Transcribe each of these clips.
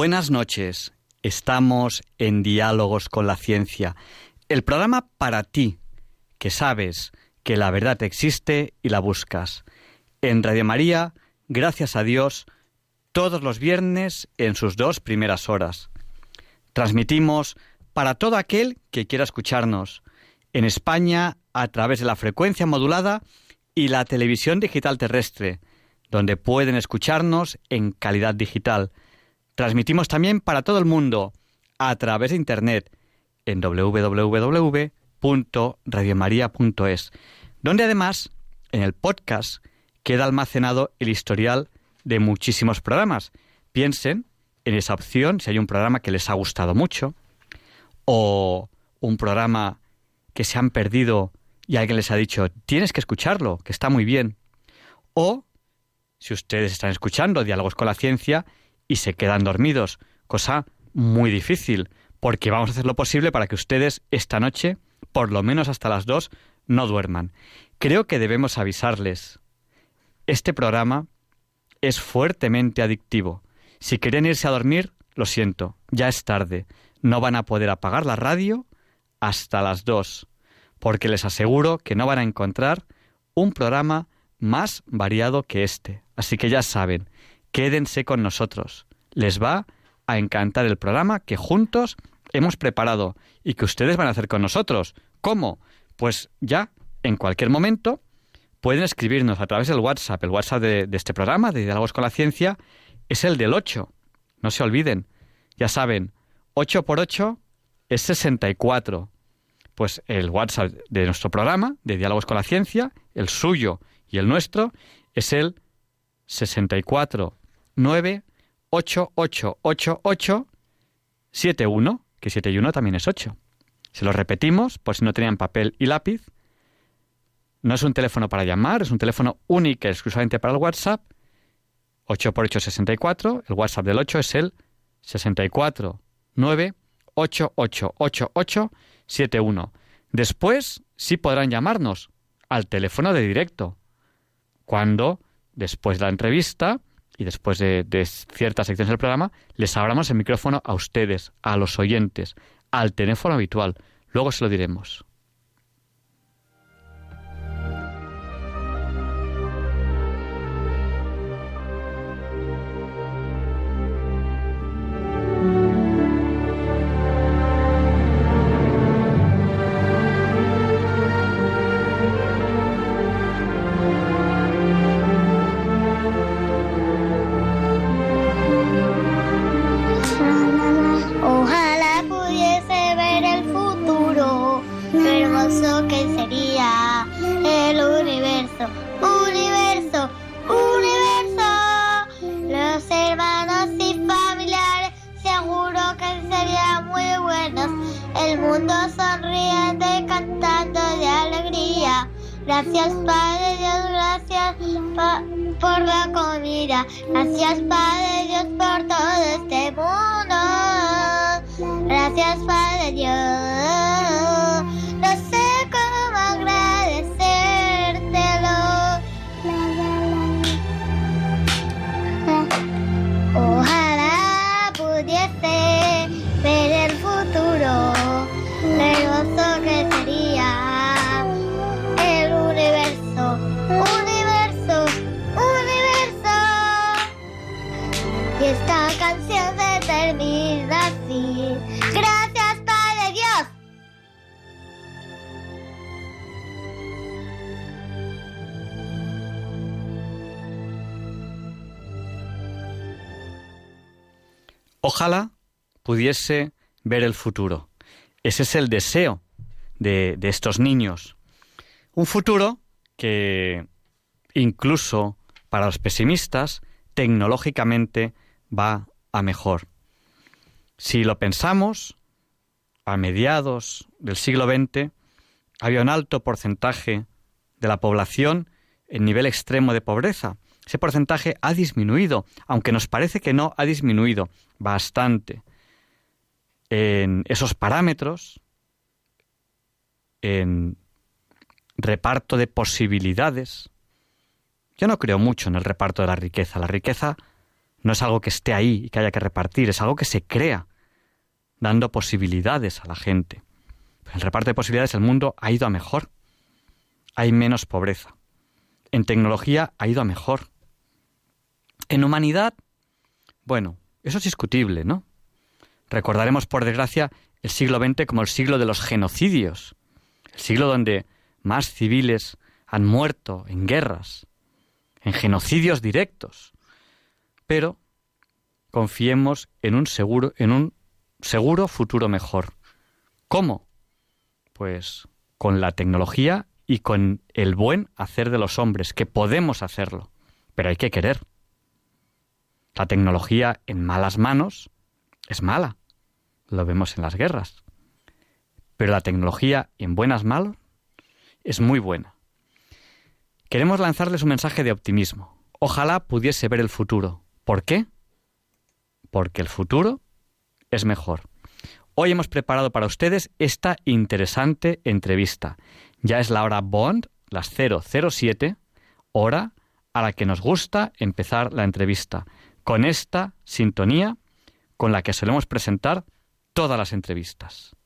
Buenas noches. Estamos en Diálogos con la Ciencia, el programa para ti, que sabes que la verdad existe y la buscas. En Radio María, gracias a Dios, todos los viernes en sus dos primeras horas. Transmitimos para todo aquel que quiera escucharnos, en España a través de la frecuencia modulada y la televisión digital terrestre, donde pueden escucharnos en calidad digital Transmitimos también para todo el mundo a través de Internet en www.radiomaria.es, donde además en el podcast queda almacenado el historial de muchísimos programas. Piensen en esa opción si hay un programa que les ha gustado mucho o un programa que se han perdido y alguien les ha dicho, tienes que escucharlo, que está muy bien. O si ustedes están escuchando Diálogos con la Ciencia y se quedan dormidos, cosa muy difícil, porque vamos a hacer lo posible para que ustedes esta noche, por lo menos hasta las dos, no duerman. Creo que debemos avisarles. Este programa es fuertemente adictivo. Si quieren irse a dormir, lo siento, ya es tarde. No van a poder apagar la radio hasta las dos, porque les aseguro que no van a encontrar un programa más variado que este. Así que ya saben, quédense con nosotros. Les va a encantar el programa que juntos hemos preparado y que ustedes van a hacer con nosotros. ¿Cómo? Pues ya, en cualquier momento, pueden escribirnos a través del WhatsApp. El WhatsApp de, este programa, de Diálogos con la Ciencia, es el del 8. No se olviden. Ya saben, 8 por 8 es 64. Pues el WhatsApp de nuestro programa, de Diálogos con la Ciencia, el suyo y el nuestro, es el 64 9 8 8 8 8 7 1, que 7 y 1 también es 8. Se lo repetimos, por si no tenían papel y lápiz. No es un teléfono para llamar, es un teléfono único exclusivamente para el WhatsApp. 8 por 8 64, el WhatsApp del 8 es el 64 9 8 8 8 8 7 1. Después sí podrán llamarnos al teléfono de directo. Cuando, después de la entrevista, y después de, ciertas secciones del programa, les abramos el micrófono a ustedes, a los oyentes, al teléfono habitual. Luego se lo diremos. Ver el futuro. Ese es el deseo de, de estos niños. Un futuro que incluso para los pesimistas tecnológicamente va a mejor. Si lo pensamos, a mediados del siglo XX había un alto porcentaje de la población en nivel extremo de pobreza. Ese porcentaje ha disminuido, aunque nos parece que no, ha disminuido bastante. En esos parámetros, en reparto de posibilidades, yo no creo mucho en el reparto de la riqueza. La riqueza no es algo que esté ahí y que haya que repartir, es algo que se crea, dando posibilidades a la gente. En el reparto de posibilidades el mundo ha ido a mejor. Hay menos pobreza. En tecnología ha ido a mejor. En humanidad, bueno, eso es discutible, ¿no? Recordaremos, por desgracia, el siglo XX como el siglo de los genocidios, el siglo donde más civiles han muerto en guerras, en genocidios directos. Pero confiemos en un seguro, en un seguro futuro mejor. ¿Cómo? Pues con la tecnología y con el buen hacer de los hombres, que podemos hacerlo, pero hay que querer. La tecnología en malas manos es mala, lo vemos en las guerras, pero la tecnología en buenas manos es muy buena. Queremos lanzarles un mensaje de optimismo. Ojalá pudiese ver el futuro. ¿Por qué? Porque el futuro es mejor. Hoy hemos preparado para ustedes esta interesante entrevista. Ya es la hora Bond, las 007, hora a la que nos gusta empezar la entrevista, con esta sintonía con la que solemos presentar todas las entrevistas.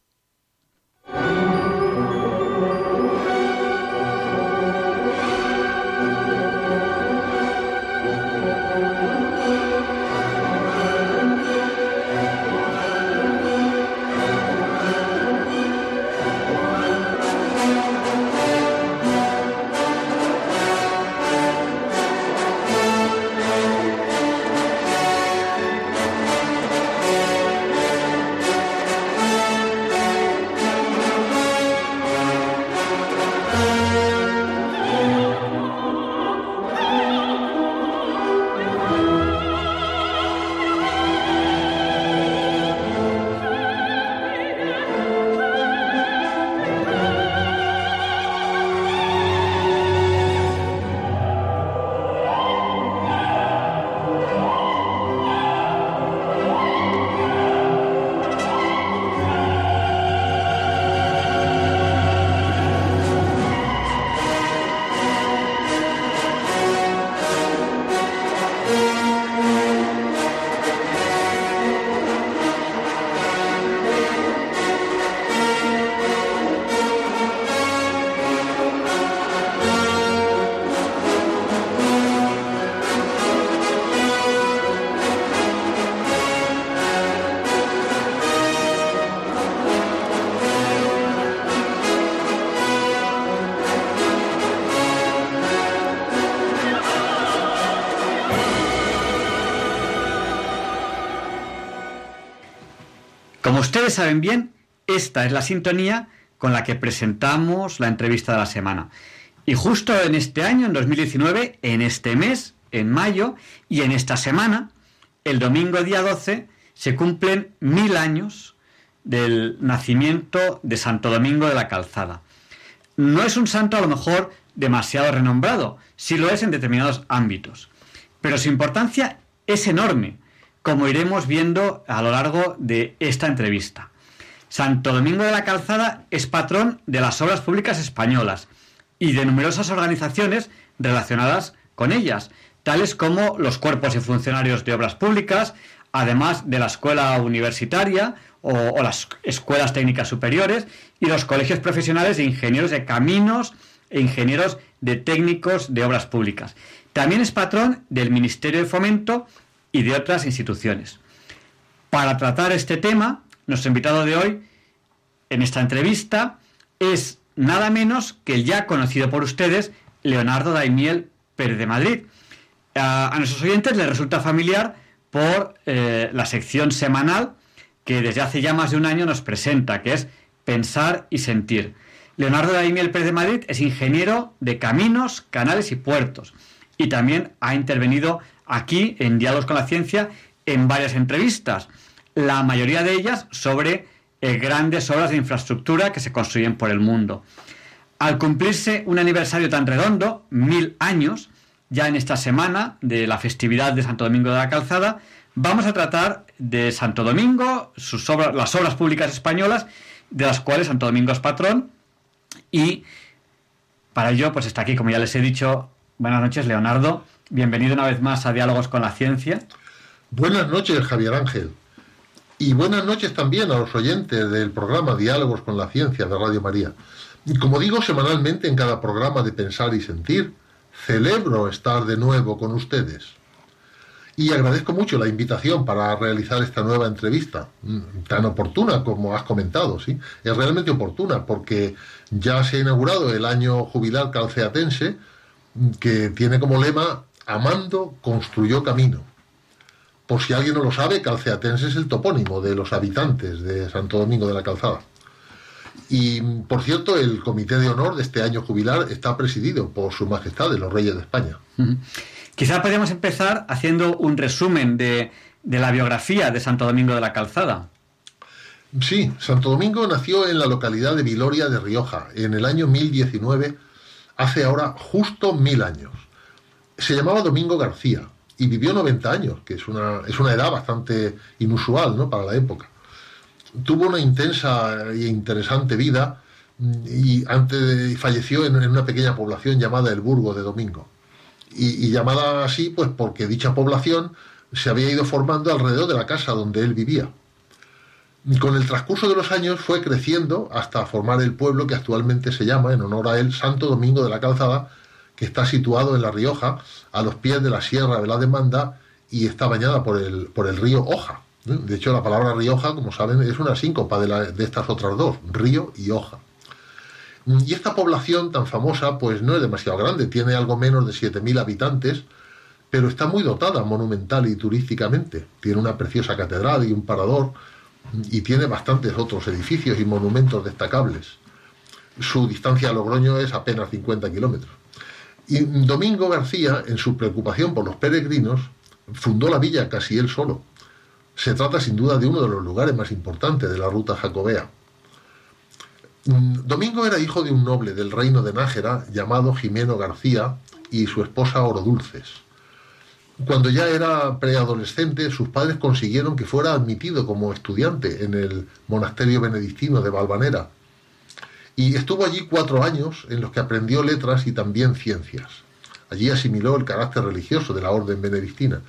Ustedes saben bien, esta es la sintonía con la que presentamos la entrevista de la semana. Y justo en este año, en 2019, en este mes, en mayo, y en esta semana, el domingo día 12, se cumplen mil años del nacimiento de Santo Domingo de la Calzada. No es un santo a lo mejor demasiado renombrado, sí lo es en determinados ámbitos, pero su importancia es enorme como iremos viendo a lo largo de esta entrevista. Santo Domingo de la Calzada es patrón de las obras públicas españolas y de numerosas organizaciones relacionadas con ellas, tales como los cuerpos y funcionarios de obras públicas, además de la escuela universitaria o, las escuelas técnicas superiores y los colegios profesionales de ingenieros de caminos e ingenieros de técnicos de obras públicas. También es patrón del Ministerio de Fomento y de otras instituciones. Para tratar este tema, nuestro invitado de hoy en esta entrevista es nada menos que el ya conocido por ustedes Leonardo Daimiel Pérez de Madrid. A, nuestros oyentes les resulta familiar por eh, la sección semanal que desde hace ya más de un año nos presenta, que es Pensar y Sentir. Leonardo Daimiel Pérez de Madrid es ingeniero de caminos, canales y puertos y también ha intervenido aquí en Diálogos con la Ciencia en varias entrevistas, la mayoría de ellas sobre eh, grandes obras de infraestructura que se construyen por el mundo. Al cumplirse un aniversario tan redondo, mil años, ya en esta semana de la festividad de Santo Domingo de la Calzada, vamos a tratar de Santo Domingo, sus obras, las obras públicas españolas, de las cuales Santo Domingo es patrón, y para ello, pues está aquí, como ya les he dicho, buenas noches, Leonardo. Bienvenido una vez más a Diálogos con la Ciencia. Buenas noches, Javier Ángel. Y buenas noches también a los oyentes del programa Diálogos con la Ciencia de Radio María. Y como digo semanalmente en cada programa de Pensar y Sentir, celebro estar de nuevo con ustedes. Y agradezco mucho la invitación para realizar esta nueva entrevista, mm, tan oportuna como has comentado, ¿sí? Es realmente oportuna porque ya se ha inaugurado el año jubilar calceatense, que tiene como lema Amando construyó camino. Por si alguien no lo sabe, calceatense es el topónimo de los habitantes de Santo Domingo de la Calzada. Y, por cierto, el comité de honor de este año jubilar está presidido por Su Majestad de los Reyes de España. Quizá podríamos empezar haciendo un resumen de, de la biografía de Santo Domingo de la Calzada. Sí, Santo Domingo nació en la localidad de Viloria de Rioja en el año 1019, hace ahora justo mil años. Se llamaba Domingo García y vivió 90 años, que es una, es una edad bastante inusual ¿no? para la época tuvo una intensa e interesante vida y antes falleció en, una pequeña población llamada El Burgo de Domingo. Y, llamada así, pues porque dicha población se había ido formando alrededor de la casa donde él vivía. con el transcurso de los años fue creciendo hasta formar el pueblo que actualmente se llama, en honor a él, Santo Domingo de la Calzada, está situado en La Rioja, a los pies de la Sierra de la Demanda y está bañada por el, por el río Oja. De hecho, la palabra Rioja, como saben, es una síncopa de, de estas otras dos, río y hoja. Y esta población tan famosa, pues no es demasiado grande, tiene algo menos de 7.000 habitantes, pero está muy dotada monumental y turísticamente. Tiene una preciosa catedral y un parador, y tiene bastantes otros edificios y monumentos destacables. Su distancia a Logroño es apenas 50 kilómetros. Y Domingo García, en su preocupación por los peregrinos, fundó la villa casi él solo se trata sin duda de uno de los lugares más importantes de la ruta jacobea. Mm, Domingo era hijo de un noble del reino de Nájera llamado Jimeno García y su esposa Orodulces. Cuando ya era preadolescente, sus padres consiguieron que fuera admitido como estudiante en el monasterio benedictino de Valvanera. Y estuvo allí cuatro años en los que aprendió letras y también ciencias. Allí asimiló el carácter religioso de la orden benedictina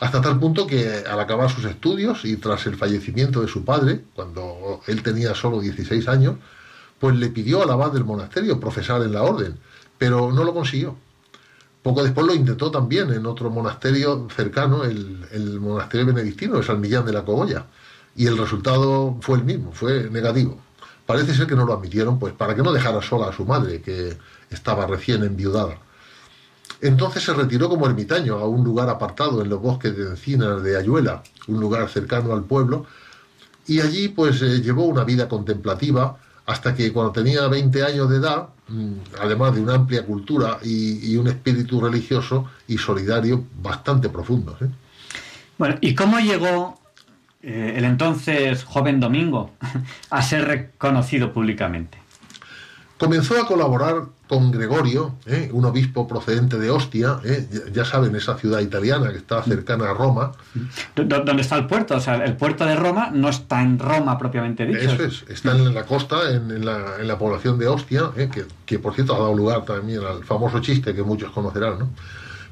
hasta tal punto que al acabar sus estudios y tras el fallecimiento de su padre, cuando él tenía solo 16 años, pues le pidió al abad del monasterio profesar en la orden, pero no lo consiguió. Poco después lo intentó también en otro monasterio cercano, el, monasterio benedictino de San Millán de la Cogolla, y el resultado fue el mismo, fue negativo. Parece ser que no lo admitieron, pues para que no dejara sola a su madre, que estaba recién enviudada. Entonces se retiró como ermitaño a un lugar apartado en los bosques de encinas de Ayuela, un lugar cercano al pueblo, y allí pues eh, llevó una vida contemplativa hasta que cuando tenía 20 años de edad, mm, además de una amplia cultura y, un espíritu religioso y solidario bastante profundo. ¿eh? Bueno, ¿y cómo llegó eh, el entonces joven Domingo a ser reconocido públicamente? Comenzó a colaborar con Gregorio, ¿eh? un obispo procedente de Ostia, ¿eh? ya, saben, esa ciudad italiana que está cercana a Roma. ¿Dónde está el puerto? O sea, el puerto de Roma no está en Roma propiamente dicho. Eso es, está en la costa, en, la, población de Ostia, ¿eh? que, por cierto ha dado lugar también al famoso chiste que muchos conocerán. ¿no?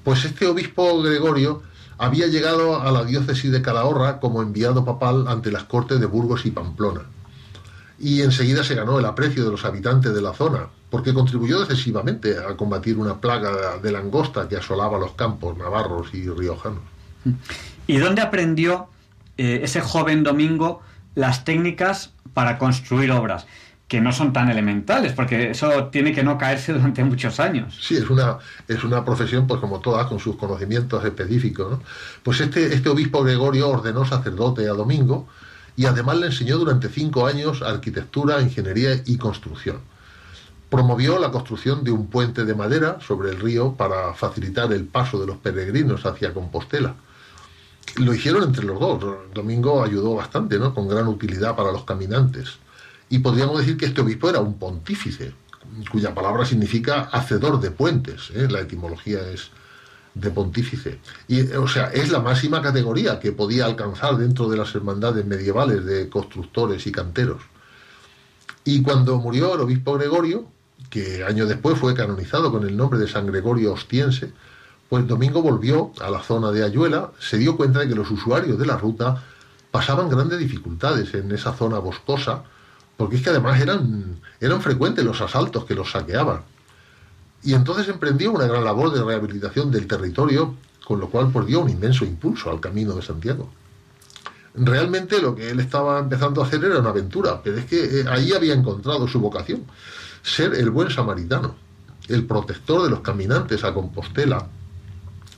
Pues este obispo Gregorio había llegado a la diócesis de Calahorra como enviado papal ante las cortes de Burgos y Pamplona y enseguida se ganó el aprecio de los habitantes de la zona, porque contribuyó decisivamente a combatir una plaga de langosta que asolaba los campos navarros y riojanos. ¿Y dónde aprendió eh, ese joven Domingo las técnicas para construir obras? Que no son tan elementales, porque eso tiene que no caerse durante muchos años. Sí, es una, es una profesión, pues como todas, con sus conocimientos específicos. Pues este, este obispo Gregorio ordenó sacerdote a Domingo, y además le enseñó durante cinco años arquitectura, ingeniería y construcción. Promovió la construcción de un puente de madera sobre el río para facilitar el paso de los peregrinos hacia Compostela. lo hicieron entre los dos. Domingo ayudó bastante, ¿no? Con gran utilidad para los caminantes. Y podríamos decir que este obispo era un pontífice, cuya palabra significa hacedor de puentes. ¿eh? La etimología es de pontífice. Y, o sea, es la máxima categoría que podía alcanzar dentro de las hermandades medievales de constructores y canteros. Y cuando murió el obispo Gregorio, que años después fue canonizado con el nombre de San Gregorio Ostiense, pues Domingo volvió a la zona de Ayuela, se dio cuenta de que los usuarios de la ruta pasaban grandes dificultades en esa zona boscosa, porque es que además eran, eran frecuentes los asaltos que los saqueaban. Y entonces emprendió una gran labor de rehabilitación del territorio, con lo cual pues, dio un inmenso impulso al camino de Santiago. Realmente lo que él estaba empezando a hacer era una aventura, pero es que eh, ahí había encontrado su vocación, ser el buen samaritano, el protector de los caminantes a Compostela,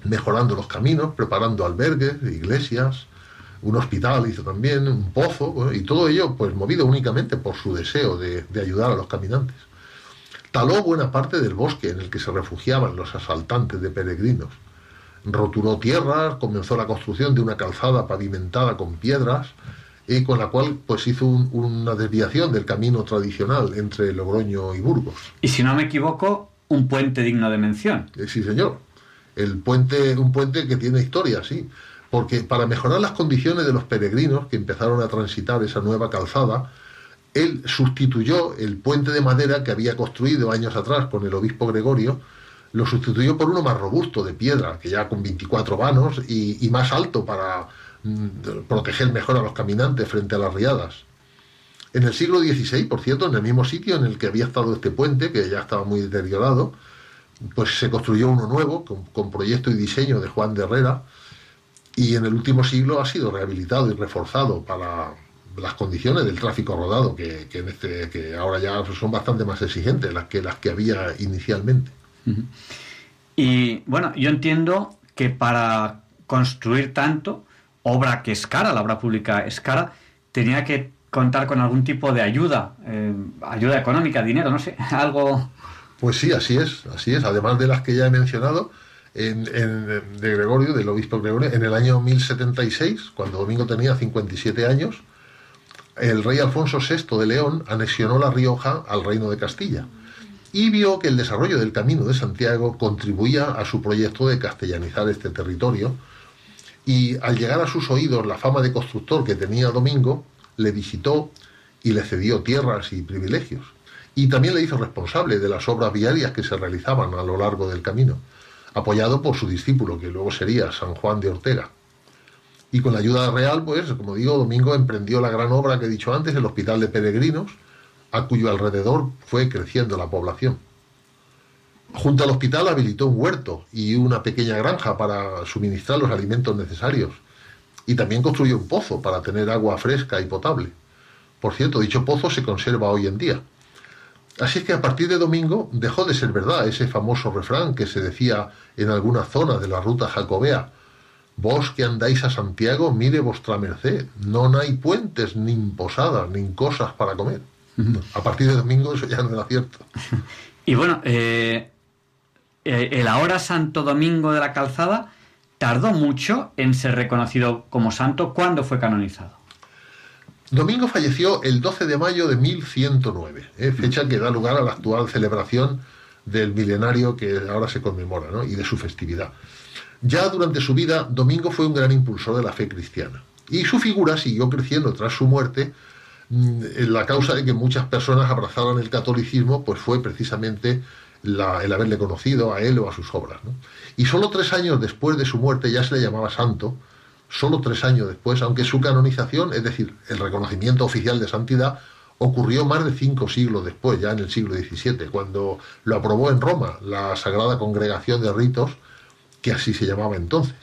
mejorando los caminos, preparando albergues, iglesias, un hospital hizo también, un pozo, y todo ello pues movido únicamente por su deseo de, ayudar a los caminantes. Taló buena parte del bosque en el que se refugiaban los asaltantes de peregrinos. Roturó tierras, comenzó la construcción de una calzada pavimentada con piedras, y con la cual pues hizo una desviación del camino tradicional entre Logroño y Burgos. Y si no me equivoco, un puente digno de mención. Eh, sí, señor. El puente, un puente que tiene historia, sí porque para mejorar las condiciones de los peregrinos que empezaron a transitar esa nueva calzada, él sustituyó el puente de madera que había construido años atrás con el obispo Gregorio, lo sustituyó por uno más robusto, de piedra, que ya con 24 vanos y, más alto para mm, proteger mejor a los caminantes frente a las riadas. En el siglo XVI, por cierto, en el mismo sitio en el que había estado este puente, que ya estaba muy deteriorado, pues se construyó uno nuevo, con, con proyecto y diseño de Juan de Herrera, y en el último siglo ha sido rehabilitado y reforzado para las condiciones del tráfico rodado, que, en este, que ahora ya son bastante más exigentes las que las que había inicialmente. Y bueno, yo entiendo que para construir tanto, obra que es cara, la obra pública es cara, tenía que contar con algún tipo de ayuda, eh, ayuda económica, dinero, no sé, algo. Pues sí, así es, así es. Además de las que ya he mencionado, en, de Gregorio, del obispo Gregorio, en el año 1076, cuando Domingo tenía 57 años, el rey Alfonso VI de León anexionó La Rioja al reino de Castilla y vio que el desarrollo del Camino de Santiago contribuía a su proyecto de castellanizar este territorio y al llegar a sus oídos la fama de constructor que tenía Domingo, le visitó y le cedió tierras y privilegios. Y también le hizo responsable de las obras viarias que se realizaban a lo largo del camino apoyado por su discípulo, que luego sería San Juan de Ortega. Y con la ayuda real, pues, como digo, Domingo emprendió la gran obra que he dicho antes, el Hospital de Peregrinos, a cuyo alrededor fue creciendo la población. Junto al hospital habilitó un huerto y una pequeña granja para suministrar los alimentos necesarios. Y también construyó un pozo para tener agua fresca y potable. Por cierto, dicho pozo se conserva hoy en día. Así es que a partir de domingo dejó de ser verdad ese famoso refrán que se decía en alguna zona de la ruta jacobea. Vos que andáis a Santiago, mire vuestra merced, no hay puentes, ni posadas, ni cosas para comer. A partir de domingo eso ya no era cierto. Y bueno, eh, eh, el ahora Santo Domingo de la Calzada tardó mucho en ser reconocido como santo. ¿Cuándo fue canonizado? Domingo falleció el 12 de mayo de 1109, ¿eh? fecha que da lugar a la actual celebración del milenario que ahora se conmemora y de su festividad. Ya durante su vida, Domingo fue un gran impulsor de la fe cristiana y su figura siguió creciendo tras su muerte. Mm, la causa de que muchas personas abrazaran el catolicismo pues fue precisamente el haberle conocido a él o a sus obras. Y solo tres años después de su muerte ya se le llamaba santo, solo tres años después, aunque su canonización, es decir, el reconocimiento oficial de santidad, ocurrió más de cinco siglos después, ya en el siglo XVII, cuando lo aprobó en Roma la Sagrada Congregación de Ritos, que así se llamaba entonces.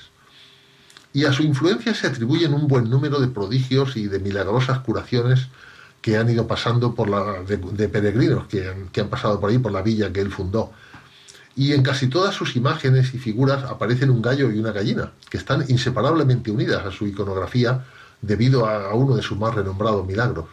Y a su influencia se atribuyen un buen número de prodigios y de milagrosas curaciones que han ido pasando por la, de, peregrinos que que han pasado por ahí, por la villa que él fundó y en casi todas sus imágenes y figuras aparecen un gallo y una gallina, que están inseparablemente unidas a su iconografía debido a uno de sus más renombrados milagros.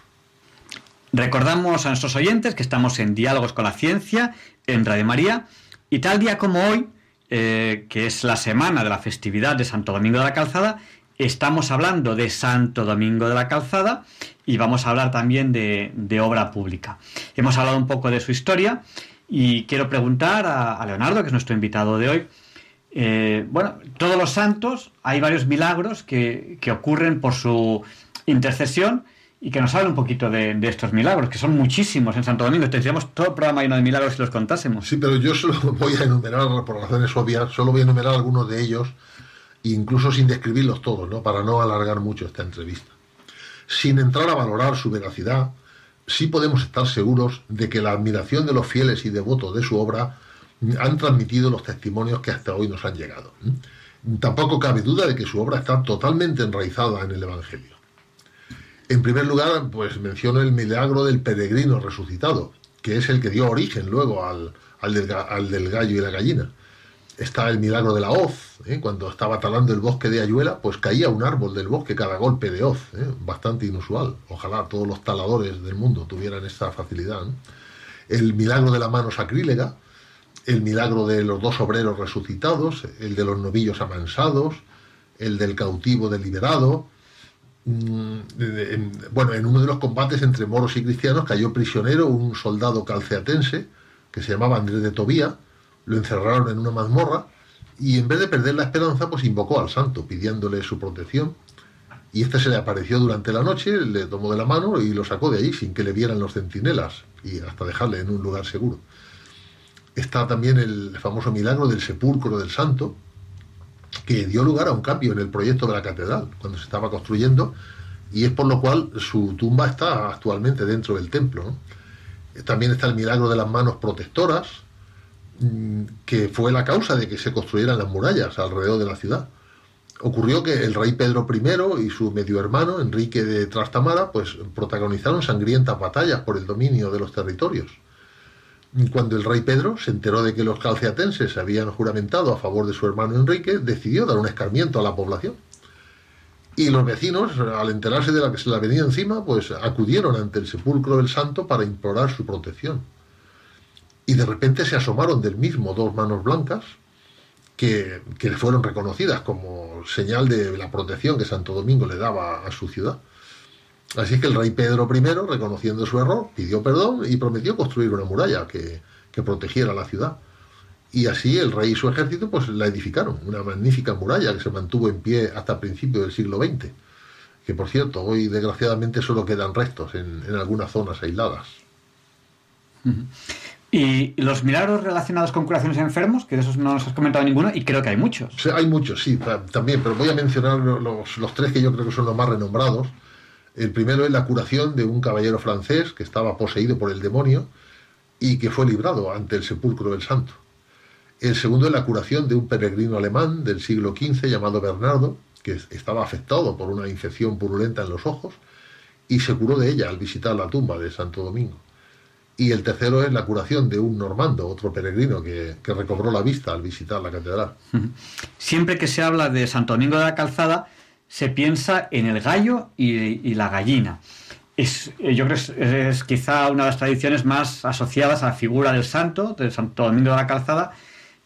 Recordamos a nuestros oyentes que estamos en Diálogos con la Ciencia, en Radio María, y tal día como hoy, eh, que es la semana de la festividad de Santo Domingo de la Calzada, estamos hablando de Santo Domingo de la Calzada y vamos a hablar también de, obra pública. Hemos hablado un poco de su historia y quiero preguntar a, Leonardo, que es nuestro invitado de hoy, eh, bueno, todos los santos hay varios milagros que, que ocurren por su intercesión y que nos hable un poquito de, estos milagros, que son muchísimos en Santo Domingo. Tendríamos todo el programa lleno de milagros si los contásemos. Sí, pero yo solo voy a enumerar, por razones obvias, solo voy a enumerar algunos de ellos, incluso sin describirlos todos, ¿no? para no alargar mucho esta entrevista. Sin entrar a valorar su veracidad, sí podemos estar seguros de que la admiración de los fieles y devotos de su obra han transmitido los testimonios que hasta hoy nos han llegado. Tampoco cabe duda de que su obra está totalmente enraizada en el Evangelio. En primer lugar, pues menciono el milagro del peregrino resucitado, que es el que dio origen luego al, del, gallo y la gallina. Está el milagro de la hoz, ¿eh? cuando estaba talando el bosque de Ayuela, pues caía un árbol del bosque cada golpe de hoz, ¿eh? bastante inusual. Ojalá todos los taladores del mundo tuvieran esta facilidad. El milagro de la mano sacrílega, el milagro de los dos obreros resucitados, el de los novillos amansados, el del cautivo deliberado, Mm, bueno, en uno de los combates entre moros y cristianos cayó prisionero un soldado calceatense que se llamaba Andrés de Tobía, lo encerraron en una mazmorra y en vez de perder la esperanza, pues invocó al santo pidiéndole su protección. Y este se le apareció durante la noche, le tomó de la mano y lo sacó de ahí sin que le vieran los centinelas y hasta dejarle en un lugar seguro. Está también el famoso milagro del sepulcro del santo, que dio lugar a un cambio en el proyecto de la catedral cuando se estaba construyendo y es por lo cual su tumba está actualmente dentro del templo. También está el milagro de las manos protectoras, que fue la causa de que se construyeran las murallas alrededor de la ciudad. Ocurrió que el rey Pedro I y su medio hermano, Enrique de Trastamara, pues protagonizaron sangrientas batallas por el dominio de los territorios. Cuando el rey Pedro se enteró de que los calceatenses se habían juramentado a favor de su hermano Enrique, decidió dar un escarmiento a la población. Y los vecinos, al enterarse de la que se la venía encima, pues acudieron ante el sepulcro del santo para implorar su protección. Y de repente se asomaron del mismo dos manos blancas que, que fueron reconocidas como señal de la protección que Santo Domingo le daba a su ciudad. Así que el rey Pedro I, reconociendo su error, pidió perdón y prometió construir una muralla que, protegiera la ciudad. Y así el rey y su ejército pues la edificaron, una magnífica muralla que se mantuvo en pie hasta principios del siglo XX, que por cierto hoy desgraciadamente solo quedan restos en, algunas zonas aisladas. ¿Y los milagros relacionados con curaciones de enfermos? Que de esos no nos has comentado ninguno y creo que hay muchos. hay muchos, sí, también, pero voy a mencionar los, los tres que yo creo que son los más renombrados. El primero es la curación de un caballero francés que estaba poseído por el demonio y que fue librado ante el sepulcro del santo. El segundo es la curación de un peregrino alemán del siglo XV llamado Bernardo, que estaba afectado por una infección purulenta en los ojos y se curó de ella al visitar la tumba de Santo Domingo. Y el tercero es la curación de un normando, otro peregrino que, que recobró la vista al visitar la catedral. Siempre que se habla de Santo Domingo de la Calzada, se piensa en el gallo y, la gallina. Es, eh, yo creo que es, quizá una de las tradiciones más asociadas a la figura del santo, del Santo Domingo de la Calzada.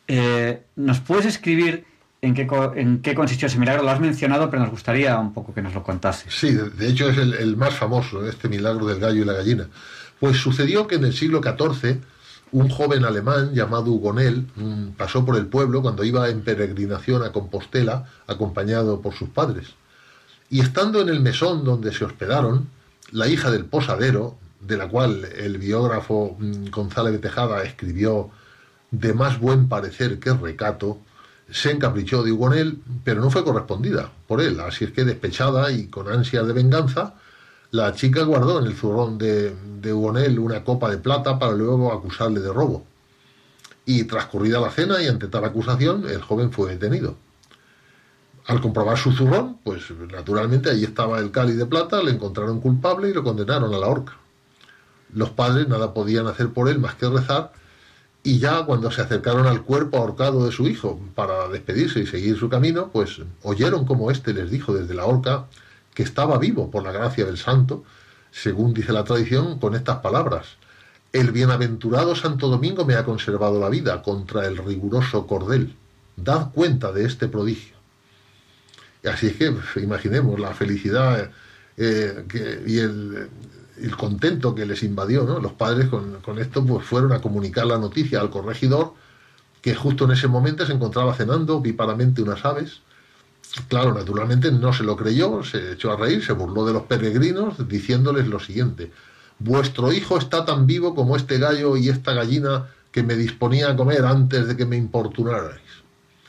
Eh, ¿Nos puedes escribir en qué, en qué consistió ese milagro? Lo has mencionado, pero nos gustaría un poco que nos lo contase. Sí, de hecho es el, más famoso, este milagro del gallo y la gallina. Pues sucedió que en el siglo XIV un joven alemán llamado Hugonel mm, pasó por el pueblo cuando iba en peregrinación a Compostela acompañado por sus padres. Y estando en el mesón donde se hospedaron, la hija del posadero, de la cual el biógrafo mm, González de Tejada escribió de más buen parecer que recato, se encaprichó de Hugonel, pero no fue correspondida por él. Así es que despechada y con ansias de venganza, la chica guardó en el zurrón de, de una copa de plata para luego acusarle de robo. Y transcurrida la cena y ante tal acusación, el joven fue detenido. Al comprobar su zurrón, pues naturalmente ahí estaba el cáliz de plata, le encontraron culpable y lo condenaron a la horca. Los padres nada podían hacer por él más que rezar, y ya cuando se acercaron al cuerpo ahorcado de su hijo para despedirse y seguir su camino, pues oyeron como éste les dijo desde la horca que estaba vivo por la gracia del santo, según dice la tradición, con estas palabras. El bienaventurado Santo Domingo me ha conservado la vida contra el riguroso cordel. Dad cuenta de este prodigio. Así es que pues, imaginemos la felicidad eh, y el, contento que les invadió. ¿no? Los padres con, con, esto pues fueron a comunicar la noticia al corregidor que justo en ese momento se encontraba cenando viparamente unas aves. Claro, naturalmente no se lo creyó, se echó a reír, se burló de los peregrinos diciéndoles lo siguiente, vuestro hijo está tan vivo como este gallo y esta gallina que me disponía a comer antes de que me importunarais.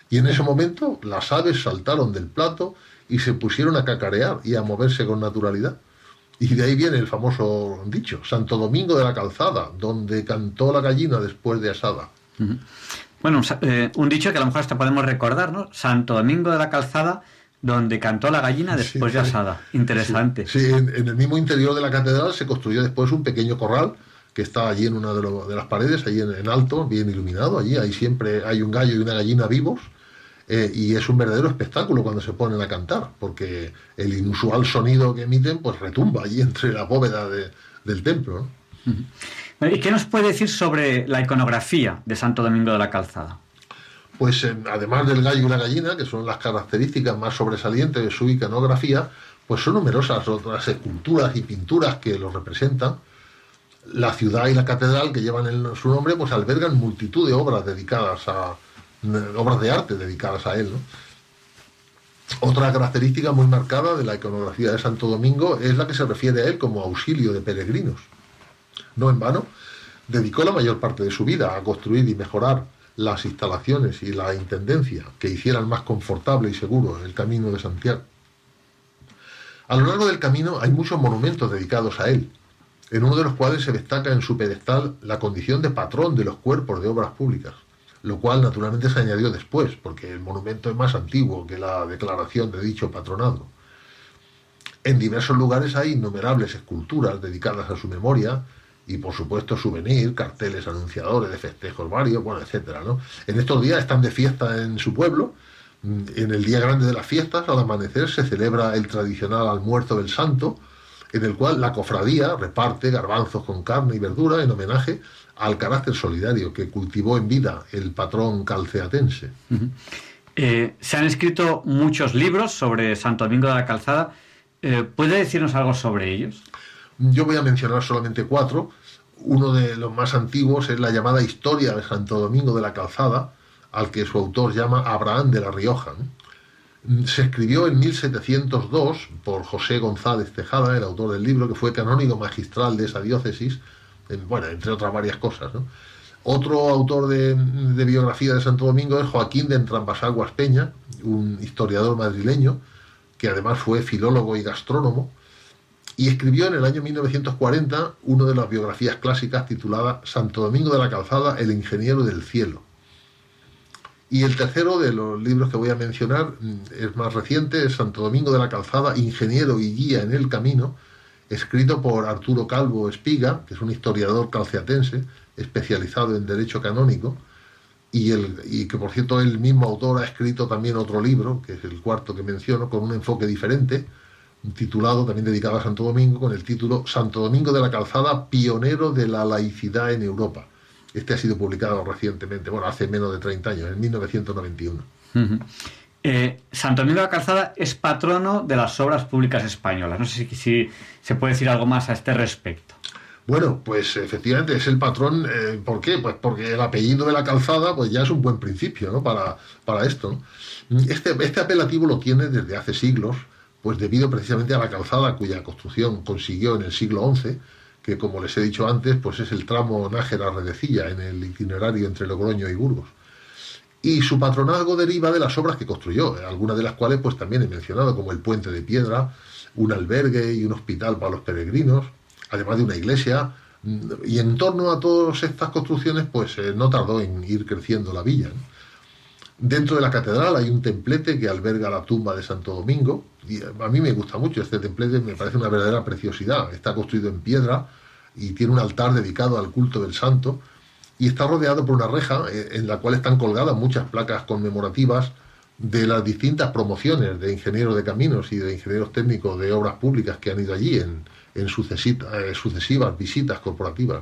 Y en ese momento las aves saltaron del plato y se pusieron a cacarear y a moverse con naturalidad. Y de ahí viene el famoso dicho, Santo Domingo de la Calzada, donde cantó la gallina después de asada. Bueno, eh, un dicho que a lo mejor hasta podemos recordar, ¿no? Santo Domingo de la Calzada, donde cantó la gallina después de asada. Interesante. Sí, en, el mismo interior de la catedral se construyó después un pequeño corral que está allí en una de, las paredes, allí en, alto, bien iluminado. Allí ahí siempre hay un gallo y una gallina vivos. Eh, y es un verdadero espectáculo cuando se ponen a cantar, porque el inusual sonido que emiten pues retumba allí entre la bóveda del templo. ¿Y qué nos puede decir sobre la iconografía de Santo Domingo de la Calzada? Pues eh, además del gallo y la gallina, que son las características más sobresalientes de su iconografía, pues son numerosas otras esculturas y pinturas que lo representan. La ciudad y la catedral que llevan su nombre, pues albergan multitud de obras dedicadas a obras de arte dedicadas a él. Otra característica muy marcada de la iconografía de Santo Domingo es la que se refiere a él como auxilio de peregrinos. No en vano, dedicó la mayor parte de su vida a construir y mejorar las instalaciones y la intendencia que hicieran más confortable y seguro el camino de Santiago. A lo largo del camino hay muchos monumentos dedicados a él, en uno de los cuales se destaca en su pedestal la condición de patrón de los cuerpos de obras públicas, lo cual naturalmente se añadió después, porque el monumento es más antiguo que la declaración de dicho patronado. En diversos lugares hay innumerables esculturas dedicadas a su memoria, y por supuesto souvenir, carteles anunciadores de festejos varios, bueno, etcétera, ¿no? En estos días están de fiesta en su pueblo. Mm, en el día grande de las fiestas, al amanecer, se celebra el tradicional almuerzo del santo, en el cual la cofradía reparte garbanzos con carne y verdura en homenaje al carácter solidario que cultivó en vida el patrón calceatense. Eh, se han escrito muchos libros sobre Santo Domingo de la Calzada. Eh, ¿Puede decirnos algo sobre ellos? Yo voy a mencionar solamente cuatro. Uno de los más antiguos es la llamada Historia de Santo Domingo de la Calzada, al que su autor llama Abraham de la Rioja. Se escribió en 1702 por José González Tejada, el autor del libro, que fue canónigo magistral de esa diócesis, bueno, entre otras varias cosas. Otro autor de, de, biografía de Santo Domingo es Joaquín de Entrambasaguas Peña, un historiador madrileño, que además fue filólogo y gastrónomo, y escribió en el año 1940 una de las biografías clásicas titulada Santo Domingo de la Calzada, el ingeniero del cielo. Y el tercero de los libros que voy a mencionar mm, es más reciente, es Santo Domingo de la Calzada, ingeniero y guía en el camino, escrito por Arturo Calvo Espiga, que es un historiador calceatense especializado en derecho canónico, y, el, y que por cierto el mismo autor ha escrito también otro libro, que es el cuarto que menciono, con un enfoque diferente, titulado, también dedicado a Santo Domingo, con el título Santo Domingo de la Calzada, pionero de la laicidad en Europa. Este ha sido publicado recientemente, bueno, hace menos de 30 años, en 1991. Eh, Santo Domingo de la Calzada es patrono de las obras públicas españolas. No sé si, se puede decir algo más a este respecto. Bueno, pues efectivamente es el patrón. Eh, ¿Por qué? Pues porque el apellido de la calzada pues ya es un buen principio ¿no? para, para esto. Este, este apelativo lo tiene desde hace siglos pues debido precisamente a la calzada cuya construcción consiguió en el siglo XI, que como les he dicho antes, pues es el tramo Nájera-Redecilla en el itinerario entre Logroño y Burgos. Y su patronazgo deriva de las obras que construyó, algunas de las cuales pues también he mencionado, como el puente de piedra, un albergue y un hospital para los peregrinos, además de una iglesia, y en torno a todas estas construcciones pues eh, no tardó en ir creciendo la villa. Dentro de la catedral hay un templete que alberga la tumba de Santo Domingo. A mí me gusta mucho este templete, me parece una verdadera preciosidad. Está construido en piedra y tiene un altar dedicado al culto del santo y está rodeado por una reja eh, en la cual están colgadas muchas placas conmemorativas de las distintas promociones de ingenieros de caminos y de ingenieros técnicos de obras públicas que han ido allí en, en eh, sucesivas visitas corporativas.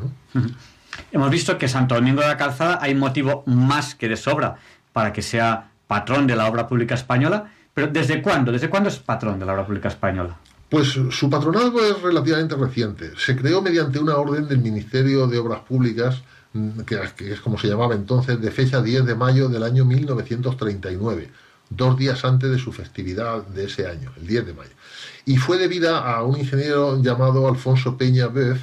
Hemos visto que Santo Domingo de la Calzada hay motivo más que de sobra para que sea patrón de la obra pública española, Pero ¿desde cuándo? ¿Desde cuándo es patrón de la obra pública española? Pues su patronazgo es relativamente reciente. Se creó mediante una orden del Ministerio de Obras Públicas, mm, que, es como se llamaba entonces, de fecha 10 de mayo del año 1939, dos días antes de su festividad de ese año, el 10 de mayo. Y fue debida a un ingeniero llamado Alfonso Peña Beuf,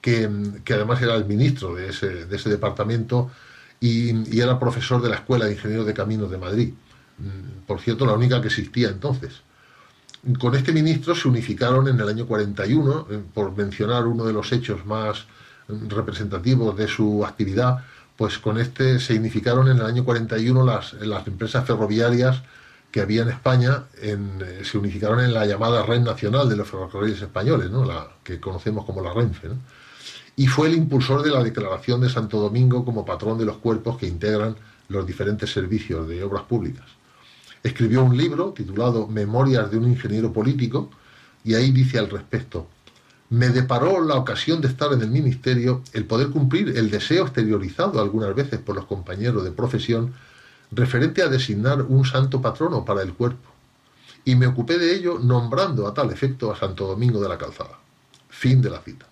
que, que además era el ministro de de ese departamento y, y, era profesor de la Escuela de Ingenieros de Caminos de Madrid. Mm, por cierto, la única que existía entonces. Con este ministro se unificaron en el año 41, eh, por mencionar uno de los hechos más mm, representativos de su actividad, pues con este se unificaron en el año 41 las, las empresas ferroviarias que había en España, en, eh, se unificaron en la llamada Red Nacional de los Ferrocarriles Españoles, ¿no? la que conocemos como la Renfe. Y fue el impulsor de la declaración de Santo Domingo como patrón de los cuerpos que integran los diferentes servicios de obras públicas escribió un libro titulado Memorias de un ingeniero político y ahí dice al respecto, me deparó la ocasión de estar en el ministerio el poder cumplir el deseo exteriorizado algunas veces por los compañeros de profesión referente a designar un santo patrono para el cuerpo, y me ocupé de ello nombrando a tal efecto a Santo Domingo de la Calzada. Fin de la cita.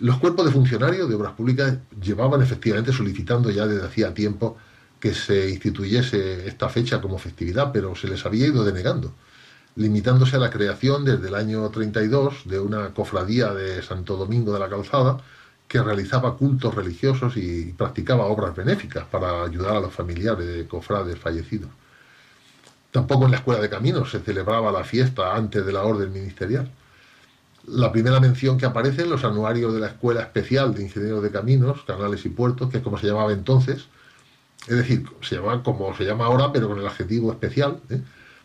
Los cuerpos de funcionarios de obras públicas llevaban efectivamente solicitando ya desde hacía tiempo que se instituyese esta fecha como festividad, pero se les había ido denegando, limitándose a la creación desde el año 32 de una cofradía de Santo Domingo de la Calzada que realizaba cultos religiosos y practicaba obras benéficas para ayudar a los familiares de cofrades fallecidos. Tampoco en la Escuela de Caminos se celebraba la fiesta antes de la orden ministerial. La primera mención que aparece en los anuarios de la Escuela Especial de Ingenieros de Caminos, Canales y Puertos, que es como se llamaba entonces, es decir, se llama como se llama ahora, pero con el adjetivo especial, ¿eh?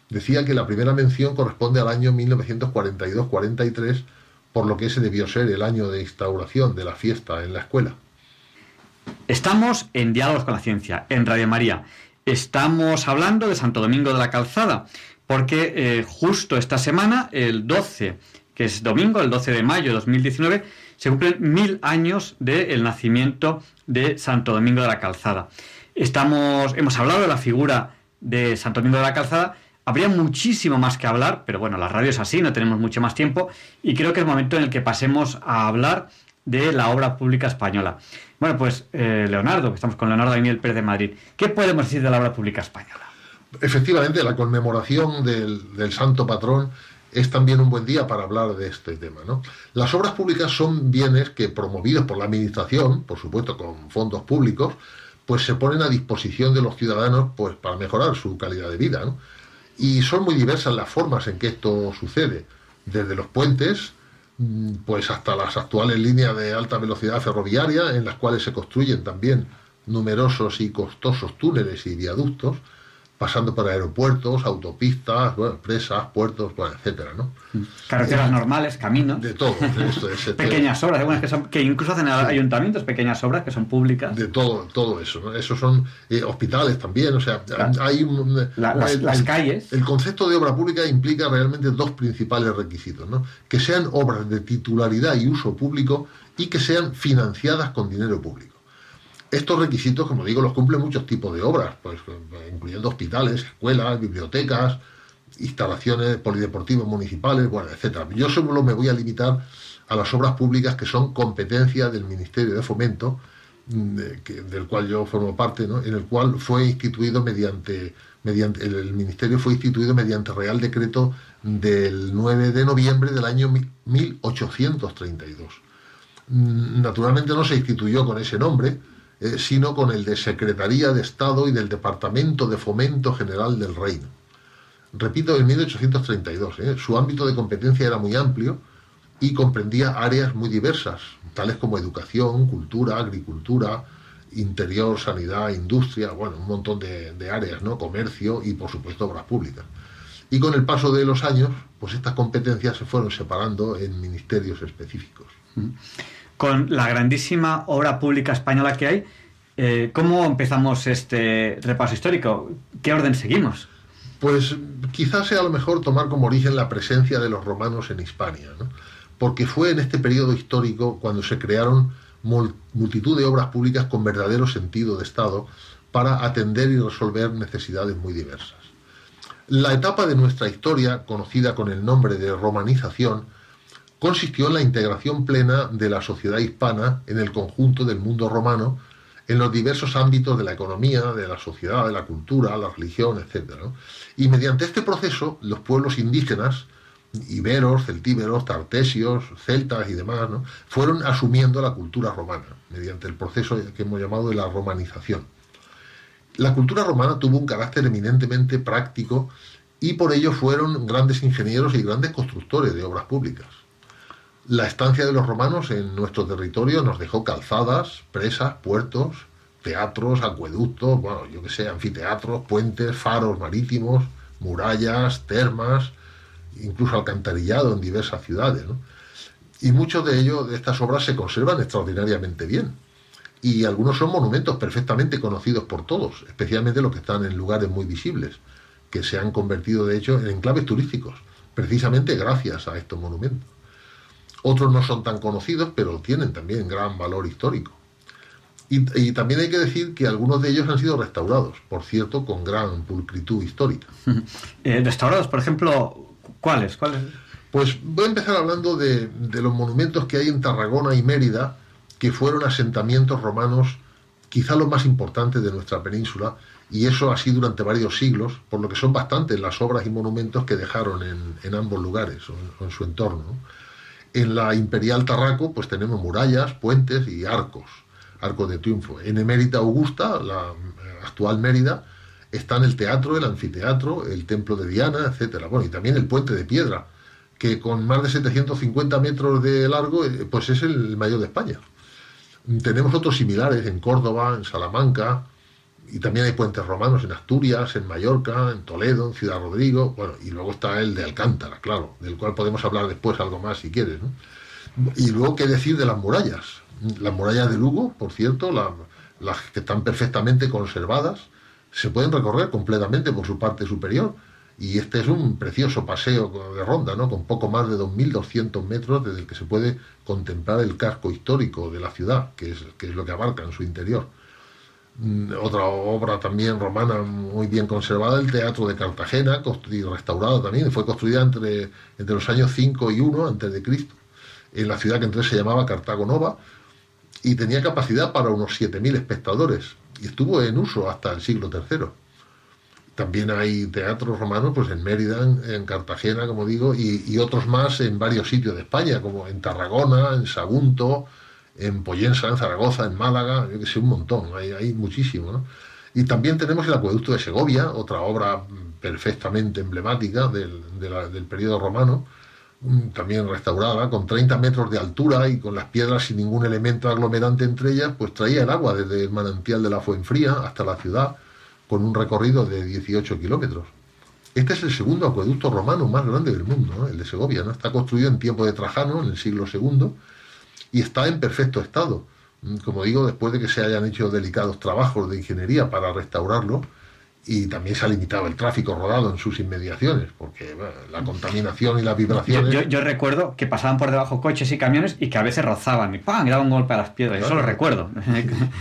decía que la primera mención corresponde al año 1942-43, por lo que ese debió ser el año de instauración de la fiesta en la escuela. Estamos en Diálogos con la Ciencia, en Radio María. Estamos hablando de Santo Domingo de la Calzada, porque eh, justo esta semana, el 12, que es domingo, el 12 de mayo de 2019, se cumplen mil años del nacimiento de Santo Domingo de la Calzada. Estamos, hemos hablado de la figura de Santo Domingo de la Calzada. Habría muchísimo más que hablar, pero bueno, la radio es así, no tenemos mucho más tiempo y creo que es el momento en el que pasemos a hablar de la obra pública española. Bueno, pues eh, Leonardo, estamos con Leonardo Daniel Pérez de Madrid, ¿qué podemos decir de la obra pública española? Efectivamente, la conmemoración del, del santo patrón es también un buen día para hablar de este tema. ¿no? Las obras públicas son bienes que, promovidos por la Administración, por supuesto con fondos públicos, pues se ponen a disposición de los ciudadanos pues para mejorar su calidad de vida. ¿no? Y son muy diversas las formas en que esto sucede, desde los puentes, mm, pues hasta las actuales líneas de alta velocidad ferroviaria, en las cuales se construyen también numerosos y costosos túneles y viaductos, pasando por aeropuertos, autopistas, presas, puertos, etcétera, ¿no? Carreteras normales, caminos. De todo. pequeñas obras, algunas que, son, que incluso hacen ayuntamientos, pequeñas obras que son públicas. De todo, todo eso. ¿no? Esos son eh, hospitales también, o sea, hay las, calles. El concepto de obra pública implica realmente dos principales requisitos, ¿no? Que sean obras de titularidad y uso público y que sean financiadas con dinero público. Estos requisitos, como digo, los cumplen muchos tipos de obras, pues, incluyendo hospitales, escuelas, bibliotecas, instalaciones polideportivas municipales, bueno, etcétera. Yo solo me voy a limitar a las obras públicas que son competencia del Ministerio de Fomento, mm, del cual yo formo parte, en el cual fue instituido mediante, mediante el, Ministerio fue instituido mediante Real Decreto del 9 de noviembre del año 1832. Mm, naturalmente no se instituyó con ese nombre, eh, sino con el de Secretaría de Estado y del Departamento de Fomento General del Reino. Repito, en 1832. ¿eh? Su ámbito de competencia era muy amplio y comprendía áreas muy diversas, tales como educación, cultura, agricultura, interior, sanidad, industria, bueno, un montón de, áreas, ¿no? Comercio y, por supuesto, obras públicas. Y con el paso de los años, pues estas competencias se fueron separando en ministerios específicos. Con la grandísima obra pública española que hay. Eh, ¿Cómo empezamos este repaso histórico? ¿Qué orden seguimos? Pues quizás sea lo mejor tomar como origen la presencia de los romanos en Hispania, porque fue en este periodo histórico cuando se crearon multitud de obras públicas con verdadero sentido de Estado para atender y resolver necesidades muy diversas. La etapa de nuestra historia, conocida con el nombre de romanización, consistió en la integración plena de la sociedad hispana en el conjunto del mundo romano en los diversos ámbitos de la economía, de la sociedad, de la cultura, la religión, etc. Y mediante este proceso, los pueblos indígenas, iberos, celtíberos, tartesios, celtas y demás, fueron asumiendo la cultura romana, mediante el proceso que hemos llamado de la romanización. La cultura romana tuvo un carácter eminentemente práctico y por ello fueron grandes ingenieros y grandes constructores de obras públicas. La estancia de los romanos en nuestro territorio nos dejó calzadas, presas, puertos, teatros, acueductos, bueno, yo que sé, anfiteatros, puentes, faros marítimos, murallas, termas, incluso alcantarillado en diversas ciudades. Y muchos de ellos, de estas obras, se conservan extraordinariamente bien. Y algunos son monumentos perfectamente conocidos por todos, especialmente los que están en lugares muy visibles, que se han convertido, de hecho, en enclaves turísticos, precisamente gracias a estos monumentos. Otros no son tan conocidos, pero tienen también gran valor histórico. Y, también hay que decir que algunos de ellos han sido restaurados, por cierto, con gran pulcritud histórica. Eh, ¿Restaurados, por ejemplo, cuáles? ¿Cuáles? Pues voy a empezar hablando de, de los monumentos que hay en Tarragona y Mérida, que fueron asentamientos romanos quizá los más importantes de nuestra península, y eso así durante varios siglos, por lo que son bastantes las obras y monumentos que dejaron en, ambos lugares o en, su entorno. En la Imperial Tarraco, pues tenemos murallas, puentes y arcos, arcos de triunfo. En Emérita Augusta, la eh, actual Mérida, están el teatro, el anfiteatro, el templo de Diana, etcétera. Bueno, y también el puente de piedra, que con más de 750 metros de largo, eh, pues es el mayor de España. Tenemos otros similares en Córdoba, en Salamanca, y también hay puentes romanos en Asturias, en Mallorca, en Toledo, en Ciudad Rodrigo, bueno, y luego está el de Alcántara, claro, del cual podemos hablar después algo más si quieres. Y luego, ¿qué decir de las murallas? Las murallas de Lugo, por cierto, las que están perfectamente conservadas, se pueden recorrer completamente por su parte superior. Y este es un precioso paseo de ronda, ¿no? Con poco más de 2.200 metros desde el que se puede contemplar el casco histórico de la ciudad, que es, que es lo que abarca en su interior. Mm, otra obra también romana muy bien conservada, el Teatro de Cartagena, construido, restaurado también, fue construida entre, entre los años 5 y 1 antes de Cristo, en la ciudad que entonces se llamaba Cartago Nova, y tenía capacidad para unos 7.000 espectadores, y estuvo en uso hasta el siglo III. También hay teatros romanos pues en Mérida, en, Cartagena, como digo, y, y, otros más en varios sitios de España, como en Tarragona, en Sagunto, en Poyensa, en Zaragoza, en Málaga, yo que sé, un montón, hay, hay muchísimo, ¿no? Y también tenemos el acueducto de Segovia, otra obra perfectamente emblemática del, del periodo romano, mm, también restaurada, con 30 metros de altura y con las piedras sin ningún elemento aglomerante entre ellas, pues traía el agua desde el manantial de la Fuenfría hasta la ciudad, con un recorrido de 18 kilómetros. Este es el segundo acueducto romano más grande del mundo, el de Segovia, ¿no? Está construido en tiempo de Trajano, en el siglo II, y está en perfecto estado. Mm, como digo, después de que se hayan hecho delicados trabajos de ingeniería para restaurarlo, y también se ha limitado el tráfico rodado en sus inmediaciones, porque la contaminación y las vibraciones... Yo, recuerdo que pasaban por debajo coches y camiones y que a veces rozaban y ¡pam! y daban un golpe a las piedras, eso lo recuerdo.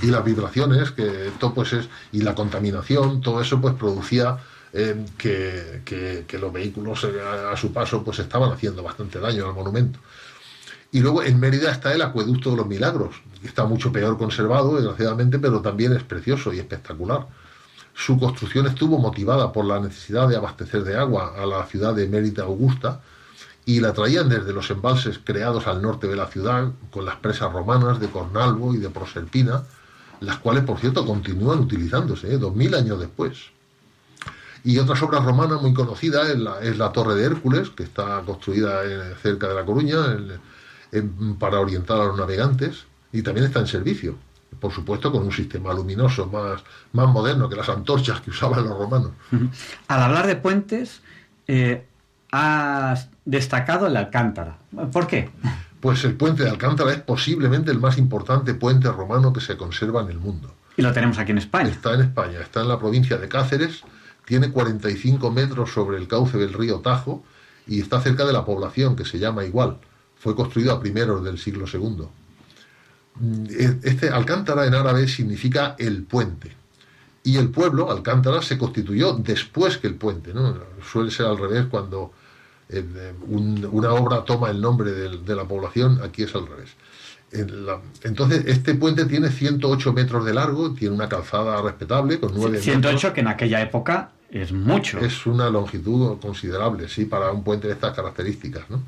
Y, las vibraciones, que esto pues es... y la contaminación, todo eso pues producía eh, que, que, los vehículos eh, a, su paso pues estaban haciendo bastante daño al monumento. Y luego en Mérida está el Acueducto de los Milagros, que está mucho peor conservado, desgraciadamente, pero también es precioso y espectacular. Su construcción estuvo motivada por la necesidad de abastecer de agua a la ciudad de Mérida Augusta y la traían desde los embalses creados al norte de la ciudad, con las presas romanas de Cornalvo y de Proserpina, las cuales, por cierto, continúan utilizándose, ¿eh? dos mil años después. Y otras obras romanas muy conocidas es la, Torre de Hércules, que está construida cerca de La Coruña, para orientar a los navegantes y también está en servicio, por supuesto con un sistema luminoso más, más moderno que las antorchas que usaban los romanos. Al hablar de puentes, eh, has destacado el Alcántara. ¿Por qué? Pues el puente de Alcántara es posiblemente el más importante puente romano que se conserva en el mundo. Y lo tenemos aquí en España. Está en España, está en la provincia de Cáceres, tiene 45 metros sobre el cauce del río Tajo y está cerca de la población que se llama igual fue construido a primeros del siglo II. Mm, e, este Alcántara en árabe significa el puente. Y el pueblo, Alcántara, se constituyó después que el puente. ¿no? Suele ser al revés cuando eh, una obra toma el nombre de, la población, aquí es al revés. entonces, este puente tiene 108 metros de largo, tiene una calzada respetable con 9 108 que en aquella época es mucho. Es una longitud considerable, sí, para un puente de estas características. ¿no?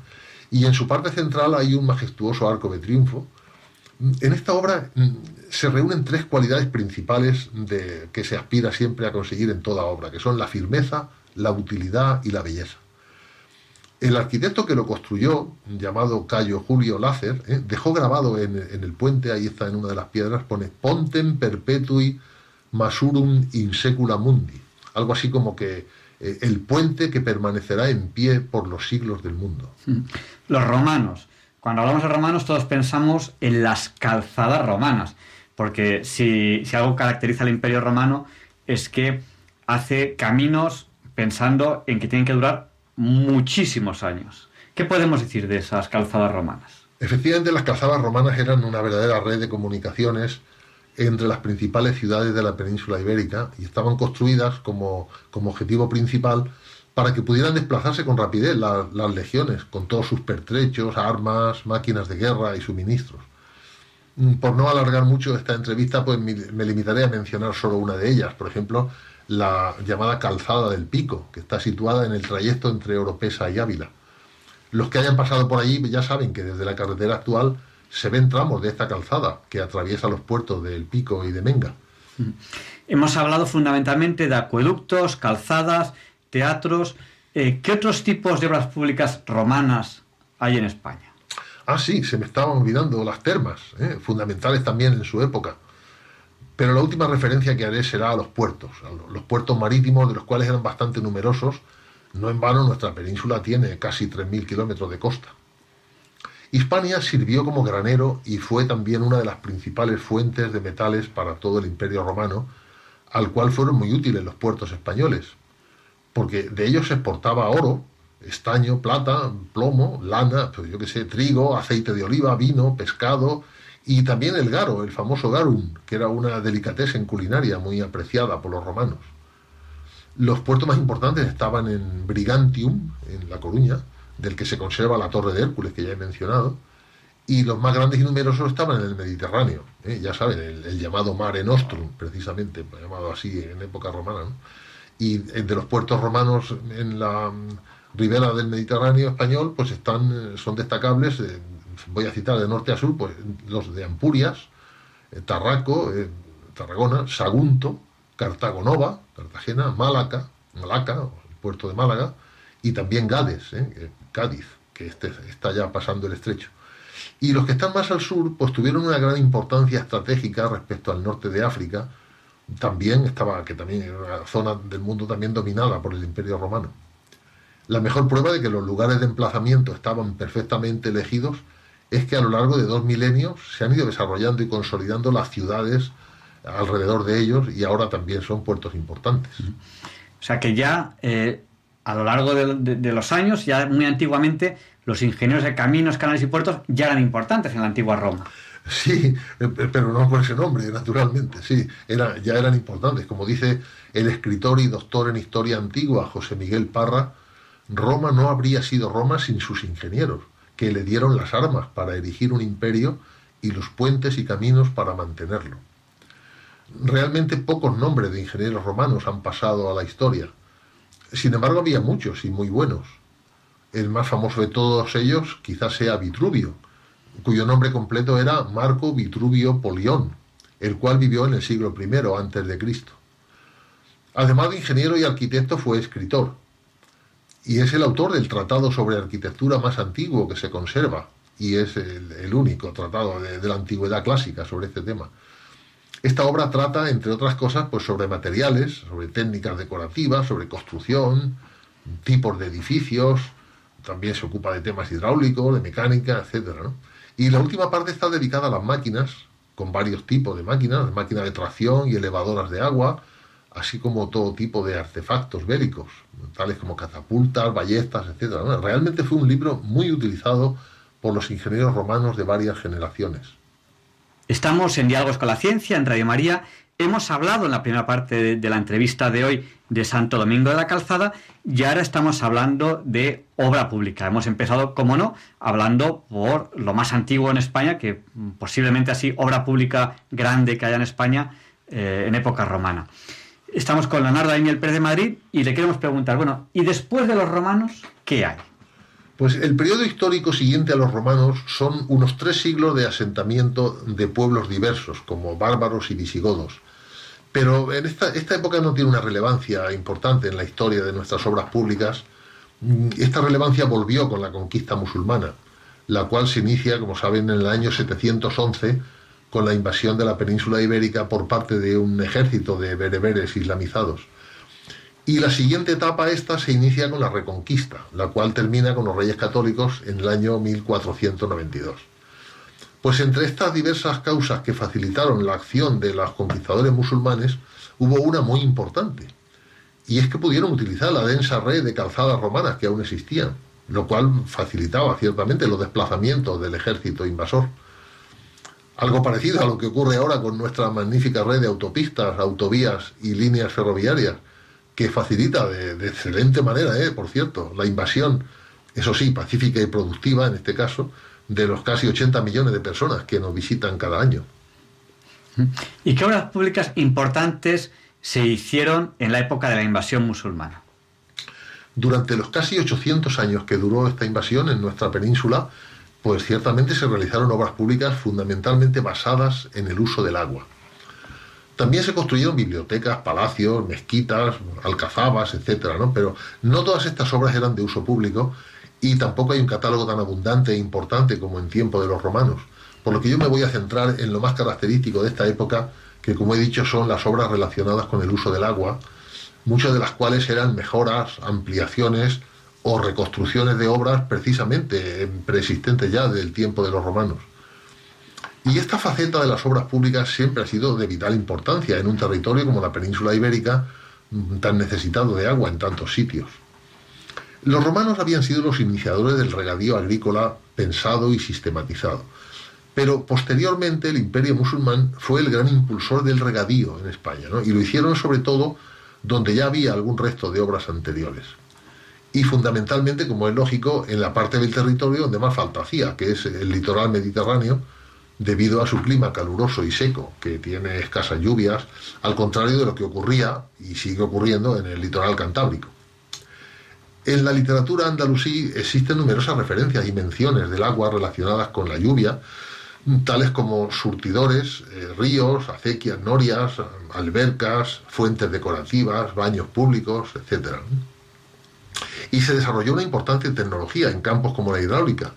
Y en su parte central hay un majestuoso arco de triunfo. En esta obra mm, se reúnen tres cualidades principales de, que se aspira siempre a conseguir en toda obra, que son la firmeza, la utilidad y la belleza. El arquitecto que lo construyó, llamado Cayo Julio Lácer, ¿eh? dejó grabado en, el puente, ahí está en una de las piedras, pone Pontem perpetui masurum in secula mundi. Algo así como que el puente que permanecerá en pie por los siglos del mundo. Los romanos. Cuando hablamos de romanos todos pensamos en las calzadas romanas, porque si, si algo caracteriza al imperio romano es que hace caminos pensando en que tienen que durar muchísimos años. ¿Qué podemos decir de esas calzadas romanas? Efectivamente, las calzadas romanas eran una verdadera red de comunicaciones entre las principales ciudades de la península ibérica y estaban construidas como, como objetivo principal para que pudieran desplazarse con rapidez las legiones, con todos sus pertrechos, armas, máquinas de guerra y suministros. Mm, por no alargar mucho esta entrevista, pues me limitaré a mencionar solo una de ellas, por ejemplo, la llamada Calzada del Pico, que está situada en el trayecto entre Oropesa y Ávila. Los que hayan pasado por allí ya saben que desde la carretera actual se ven tramos de esta calzada que atraviesa los puertos del Pico y de Menga. Mm. Hemos hablado fundamentalmente de acueductos, calzadas, teatros. Eh, ¿Qué otros tipos de obras públicas romanas hay en España? Ah, sí, se me estaban olvidando las termas, ¿eh? fundamentales también en su época. Pero la última referencia que haré será a los puertos, a los puertos marítimos, de los cuales eran bastante numerosos. No en vano, nuestra península tiene casi 3.000 kilómetros de costa. Hispania sirvió como granero y fue también una de las principales fuentes de metales para todo el imperio romano, al cual fueron muy útiles los puertos españoles, porque de ellos se exportaba oro, estaño, plata, plomo, lana, pues yo qué sé, trigo, aceite de oliva, vino, pescado y también el garo, el famoso garum, que era una en culinaria muy apreciada por los romanos. Los puertos más importantes estaban en Brigantium, en La Coruña, del que se conserva la Torre de Hércules, que ya he mencionado, y los más grandes y numerosos estaban en el Mediterráneo, ¿eh? ya saben, el, llamado Mare Nostrum, precisamente, llamado así en época romana. Y de los puertos romanos en la mm, ribera del Mediterráneo español, pues están, eh, son destacables, eh, voy a citar de norte a sur, pues los de Ampurias, Tarraco, Tarragona, Sagunto, Cartago Nova, Cartagena, Málaga, Malaca, el puerto de Málaga, y también Gades, Cádiz, que este, está ya pasando el estrecho. Y los que están más al sur, pues tuvieron una gran importancia estratégica respecto al norte de África, también estaba, que también era una zona del mundo también dominada por el Imperio Romano. La mejor prueba de que los lugares de emplazamiento estaban perfectamente elegidos es que a lo largo de dos milenios se han ido desarrollando y consolidando las ciudades alrededor de ellos y ahora también son puertos importantes. O sea que ya eh, a lo largo de, los años, ya muy antiguamente, los ingenieros de caminos, canales y puertos ya eran importantes en la antigua Roma. Sí, eh, pero no por ese nombre, naturalmente, sí, era, ya eran importantes. Como dice el escritor y doctor en historia antigua, José Miguel Parra, Roma no habría sido Roma sin sus ingenieros, que le dieron las armas para erigir un imperio y los puentes y caminos para mantenerlo. Realmente pocos nombres de ingenieros romanos han pasado a la historia sin embargo, había muchos y muy buenos. El más famoso de todos ellos quizás sea Vitruvio, cuyo nombre completo era Marco Vitruvio Polión, el cual vivió en el siglo I antes de Cristo. Además de ingeniero y arquitecto, fue escritor, y es el autor del tratado sobre arquitectura más antiguo que se conserva, y es el, único tratado de la antigüedad clásica sobre este tema. Esta obra trata, entre otras cosas, pues sobre materiales, sobre técnicas decorativas, sobre construcción, tipos de edificios, también se ocupa de temas hidráulicos, de mecánica, etc. Y la última parte está dedicada a las máquinas, con varios tipos de máquinas, máquinas de tracción y elevadoras de agua, así como todo tipo de artefactos bélicos, tales como catapultas, ballestas, etc. Realmente fue un libro muy utilizado por los ingenieros romanos de varias generaciones. Estamos en Diálogos con la Ciencia, en Radio María, hemos hablado en la primera parte de, la entrevista de hoy de Santo Domingo de la Calzada y ahora estamos hablando de obra pública. Hemos empezado, como no, hablando por lo más antiguo en España, que posiblemente así obra pública grande que haya en España eh, en época romana. Estamos con Leonardo Daniel Pérez de Madrid y le queremos preguntar, bueno, ¿y después de los romanos qué hay? Pues el periodo histórico siguiente a los romanos son unos tres siglos de asentamiento de pueblos diversos, como bárbaros y visigodos. Pero en esta, esta época no tiene una relevancia importante en la historia de nuestras obras públicas. Esta relevancia volvió con la conquista musulmana, la cual se inicia, como saben, en el año 711 con la invasión de la península ibérica por parte de un ejército de bereberes islamizados. Y la siguiente etapa esta se inicia con la Reconquista, la cual termina con los Reyes Católicos en el año 1492. Pues entre estas diversas causas que facilitaron la acción de los conquistadores musulmanes, hubo una muy importante, y es que pudieron utilizar la densa red de calzadas romanas que aún existían, lo cual facilitaba ciertamente los desplazamientos del ejército invasor. Algo parecido a lo que ocurre ahora con nuestra magnífica red de autopistas, autovías y líneas ferroviarias, que facilita de, excelente manera, eh, por cierto, la invasión, eso sí, pacífica y productiva en este caso, de los casi 80 millones de personas que nos visitan cada año. ¿Y qué obras públicas importantes se hicieron en la época de la invasión musulmana? Durante los casi 800 años que duró esta invasión en nuestra península, pues ciertamente se realizaron obras públicas fundamentalmente basadas en el uso del agua. También se construyeron bibliotecas, palacios, mezquitas, alcazabas, etcétera, ¿no? Pero no todas estas obras eran de uso público y tampoco hay un catálogo tan abundante e importante como en tiempo de los romanos. Por lo que yo me voy a centrar en lo más característico de esta época, que como he dicho son las obras relacionadas con el uso del agua, muchas de las cuales eran mejoras, ampliaciones o reconstrucciones de obras precisamente preexistentes ya del tiempo de los romanos. Y esta faceta de las obras públicas siempre ha sido de vital importancia en un territorio como la península ibérica, mm, tan necesitado de agua en tantos sitios. Los romanos habían sido los iniciadores del regadío agrícola pensado y sistematizado, pero posteriormente el imperio musulmán fue el gran impulsor del regadío en España, y lo hicieron sobre todo donde ya había algún resto de obras anteriores. Y fundamentalmente, como es lógico, en la parte del territorio donde más falta hacía, que es el litoral mediterráneo, debido a su clima caluroso y seco, que tiene escasas lluvias, al contrario de lo que ocurría y sigue ocurriendo en el litoral cantábrico. En la literatura andalusí existen numerosas referencias y menciones del agua relacionadas con la lluvia, tales como surtidores, eh, ríos, acequias, norias, albercas, fuentes decorativas, baños públicos, etc. Y se desarrolló una importante tecnología en campos como la hidráulica,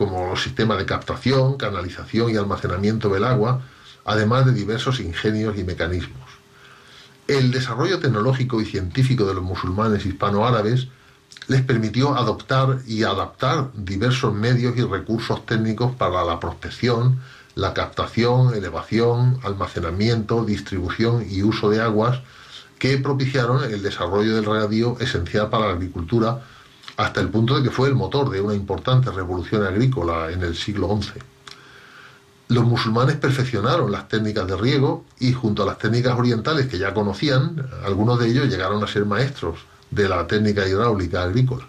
como los sistemas de captación, canalización y almacenamiento del agua, además de diversos ingenios y mecanismos. El desarrollo tecnológico y científico de los musulmanes hispanoárabes les permitió adoptar y adaptar diversos medios y recursos técnicos para la prospección, la captación, elevación, almacenamiento, distribución y uso de aguas que propiciaron el desarrollo del regadío esencial para la agricultura hasta el punto de que fue el motor de una importante revolución agrícola en el siglo XI. Los musulmanes perfeccionaron las técnicas de riego y junto a las técnicas orientales que ya conocían, algunos de ellos llegaron a ser maestros de la técnica hidráulica agrícola.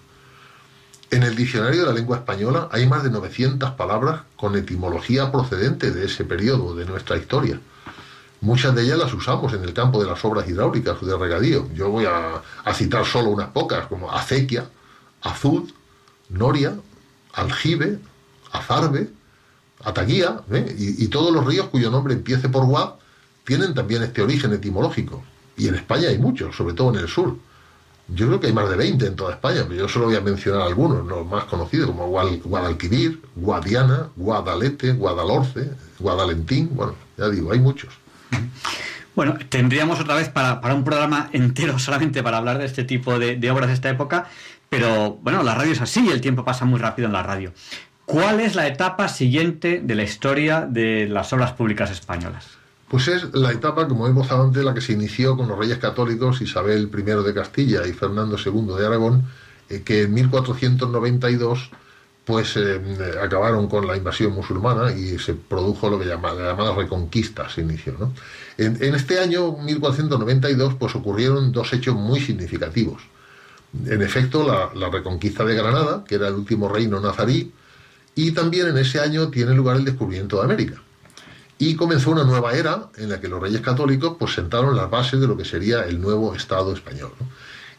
En el diccionario de la lengua española hay más de 900 palabras con etimología procedente de ese periodo de nuestra historia. Muchas de ellas las usamos en el campo de las obras hidráulicas o de regadío. Yo voy a, a citar solo unas pocas, como acequia, Azud, Noria, Aljibe, Azarbe, Ataguía, ¿eh? y, todos los ríos cuyo nombre empiece por Guad tienen también este origen etimológico. Y en España hay muchos, sobre todo en el sur. Yo creo que hay más de 20 en toda España, pero yo solo voy a mencionar algunos, los más conocidos, como Guadalquivir, Guadiana, Guadalete, Guadalhorce, Guadalentín, bueno, ya digo, hay muchos. Bueno, tendríamos otra vez para, un programa entero solamente para hablar de este tipo de obras de esta época, pero bueno, la radio es así y el tiempo pasa muy rápido en la radio. ¿Cuál es la etapa siguiente de la historia de las obras públicas españolas? Pues es la etapa, como hemos antes, la que se inició con los reyes católicos Isabel I de Castilla y Fernando II de Aragón, eh, que en 1492 pues eh, acabaron con la invasión musulmana y se produjo lo que llama, la llamada reconquista, se inició. ¿no? En, en, este año 1492 pues ocurrieron dos hechos muy significativos. En efecto, la, reconquista de Granada, que era el último reino nazarí, y también en ese año tiene lugar el descubrimiento de América. Y comenzó una nueva era en la que los reyes católicos pues, sentaron las bases de lo que sería el nuevo Estado español.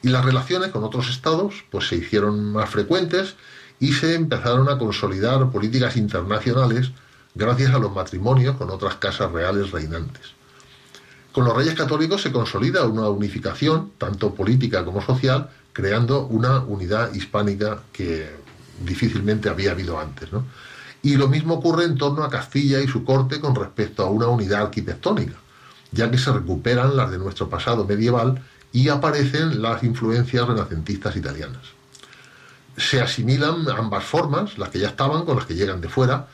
Y las relaciones con otros estados pues, se hicieron más frecuentes y se empezaron a consolidar políticas internacionales gracias a los matrimonios con otras casas reales reinantes. Con los reyes católicos se consolida una unificación, tanto política como social, creando una unidad hispánica que difícilmente había habido antes. ¿no? Y lo mismo ocurre en torno a Castilla y su corte con respecto a una unidad arquitectónica, ya que se recuperan las de nuestro pasado medieval y aparecen las influencias renacentistas italianas se asimilan ambas formas, las que ya estaban con las que llegan de fuera,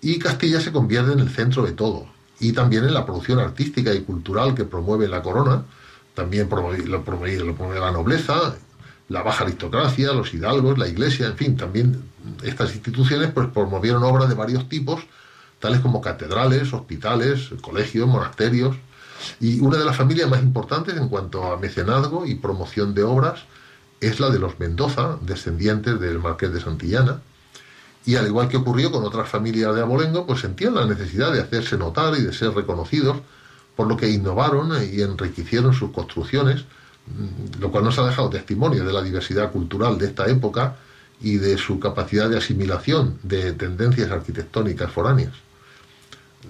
y Castilla se convierte en el centro de todo, y también en la producción artística y cultural que promueve la corona, también lo promueve la nobleza, la baja aristocracia, los hidalgos, la iglesia, en fin, también estas instituciones pues, promovieron obras de varios tipos, tales como catedrales, hospitales, colegios, monasterios, y una de las familias más importantes en cuanto a mecenazgo y promoción de obras es la de los Mendoza, descendientes del Marqués de Santillana, y al igual que ocurrió con otras familias de abolengo, pues sentían la necesidad de hacerse notar y de ser reconocidos, por lo que innovaron y enriquecieron sus construcciones, lo cual nos ha dejado testimonio de la diversidad cultural de esta época y de su capacidad de asimilación de tendencias arquitectónicas foráneas.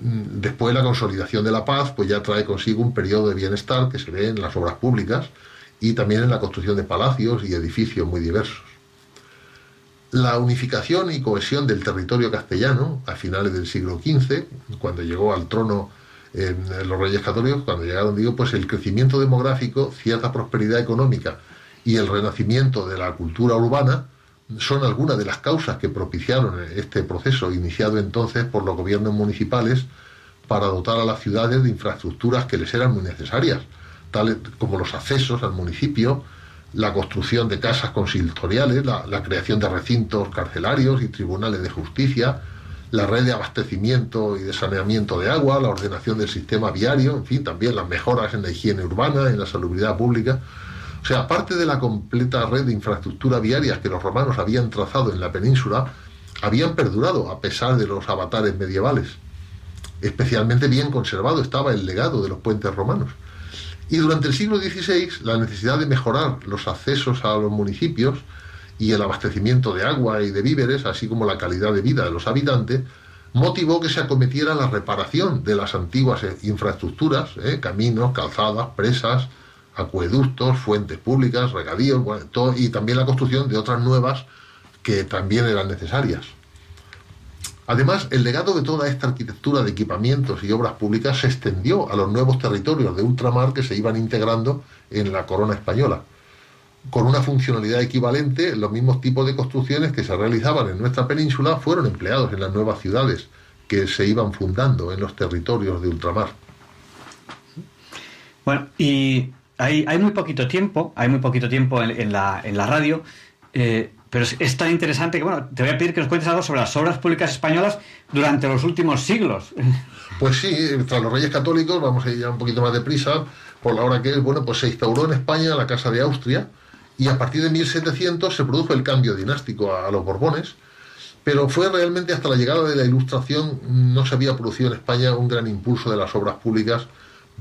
Mm, después la consolidación de la paz pues ya trae consigo un periodo de bienestar que se ve en las obras públicas, y también en la construcción de palacios y edificios muy diversos. La unificación y cohesión del territorio castellano a finales del siglo XV, cuando llegó al trono los reyes católicos, cuando llegaron, digo, pues el crecimiento demográfico, cierta prosperidad económica y el renacimiento de la cultura urbana son algunas de las causas que propiciaron este proceso iniciado entonces por los gobiernos municipales para dotar a las ciudades de infraestructuras que les eran muy necesarias tales como los accesos al municipio, la construcción de casas consistoriales, la, creación de recintos carcelarios y tribunales de justicia, la red de abastecimiento y de saneamiento de agua, la ordenación del sistema viario, en fin, también las mejoras en la higiene urbana, en la salubridad pública. O sea, aparte de la completa red de infraestructura viarias que los romanos habían trazado en la península, habían perdurado a pesar de los avatares medievales. Especialmente bien conservado estaba el legado de los puentes romanos. Y durante el siglo XVI, la necesidad de mejorar los accesos a los municipios y el abastecimiento de agua y de víveres, así como la calidad de vida de los habitantes, motivó que se acometiera la reparación de las antiguas infraestructuras, ¿eh? caminos, calzadas, presas, acueductos, fuentes públicas, regadíos, bueno, y también la construcción de otras nuevas que también eran necesarias. Además, el legado de toda esta arquitectura de equipamientos y obras públicas se extendió a los nuevos territorios de ultramar que se iban integrando en la corona española. Con una funcionalidad equivalente, los mismos tipos de construcciones que se realizaban en nuestra península fueron empleados en las nuevas ciudades que se iban fundando en los territorios de ultramar. Bueno, y hay, hay muy poquito tiempo, hay muy poquito tiempo en, en, la, en la radio. Eh, pero es, es, tan interesante que, bueno, te voy a pedir que nos cuentes algo sobre las obras públicas españolas durante los últimos siglos. Pues sí, tras los reyes católicos, vamos a ir ya un poquito más deprisa, por la hora que es, bueno, pues se instauró en España la Casa de Austria y a partir de 1700 se produjo el cambio dinástico a, los Borbones, pero fue realmente hasta la llegada de la Ilustración no se había producido en España un gran impulso de las obras públicas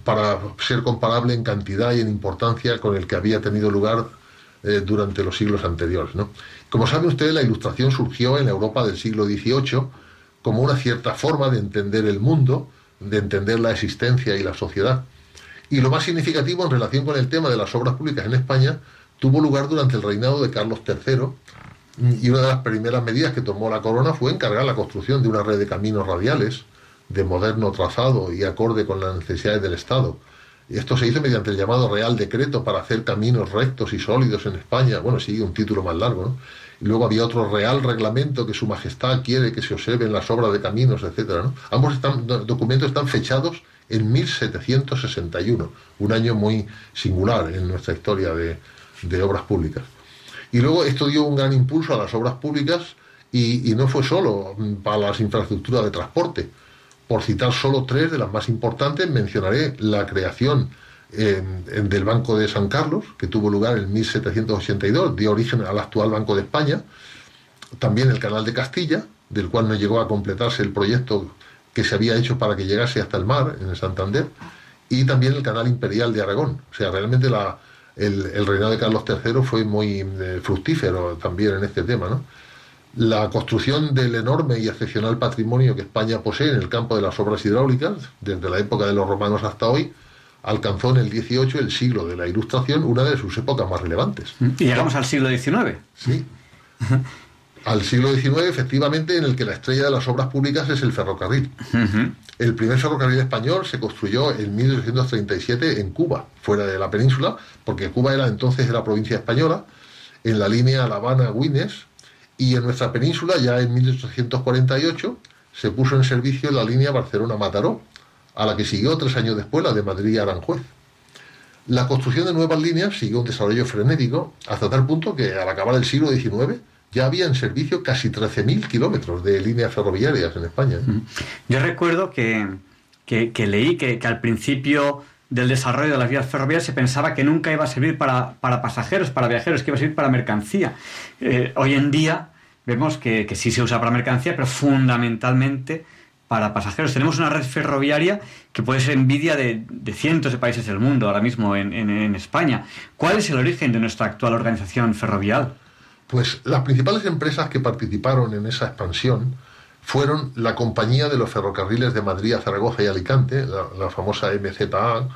para ser comparable en cantidad y en importancia con el que había tenido lugar eh, durante los siglos anteriores. Como sabe usted, la ilustración surgió en la Europa del siglo XVIII como una cierta forma de entender el mundo, de entender la existencia y la sociedad. Y lo más significativo en relación con el tema de las obras públicas en España tuvo lugar durante el reinado de Carlos III y una de las primeras medidas que tomó la corona fue encargar la construcción de una red de caminos radiales de moderno trazado y acorde con las necesidades del Estado y esto se hizo mediante el llamado Real Decreto para hacer caminos rectos y sólidos en España. Bueno, sí, un título más largo, ¿no? Y luego había otro Real Reglamento que Su Majestad quiere que se observen las obras de caminos, etcétera, ¿no? Ambos documentos están fechados en 1761, un año muy singular en nuestra historia de, de obras públicas. Y luego esto dio un gran impulso a las obras públicas Y, no fue solo para las infraestructuras de transporte. Por citar solo tres de las más importantes, mencionaré la creación del Banco de San Carlos, que tuvo lugar en 1782, dio origen al actual Banco de España, también el Canal de Castilla, del cual no llegó a completarse el proyecto que se había hecho para que llegase hasta el mar, en el Santander, y también el Canal Imperial de Aragón. O sea, realmente la, el, el reinado de Carlos III fue muy eh, fructífero también en este tema, ¿no? La construcción del enorme y excepcional patrimonio que España posee en el campo de las obras hidráulicas, desde la época de los romanos hasta hoy, alcanzó en el XVIII, el siglo de la Ilustración, una de sus épocas más relevantes. Y llegamos al siglo XIX. Sí. Al siglo XIX, efectivamente, en el que la estrella de las obras públicas es el ferrocarril. El primer ferrocarril español se construyó en 1837 en Cuba, fuera de la península, porque Cuba era entonces era provincia española, en la línea La Habana-Guines, y en nuestra península, ya en 1848, se puso en servicio la línea Barcelona-Mataró, a la que siguió tres años después la de Madrid-Aranjuez. La construcción de nuevas líneas siguió un desarrollo frenético hasta tal punto que al acabar el siglo XIX ya había en servicio casi 13.000 kilómetros de líneas ferroviarias en España. Yo recuerdo que, que- leí que, al principio del desarrollo de las vías ferroviarias se pensaba que nunca iba a servir para, para pasajeros, para viajeros, que iba a servir para mercancía. Eh, hoy en día vemos que, que sí se usa para mercancía, pero fundamentalmente para pasajeros. Tenemos una red ferroviaria que puede ser envidia de, de cientos de países del mundo ahora mismo en, en- España. ¿Cuál es el origen de nuestra actual organización ferrovial? Pues las principales empresas que participaron en esa expansión fueron la Compañía de los Ferrocarriles de Madrid a Zaragoza y Alicante, la, la famosa MZA.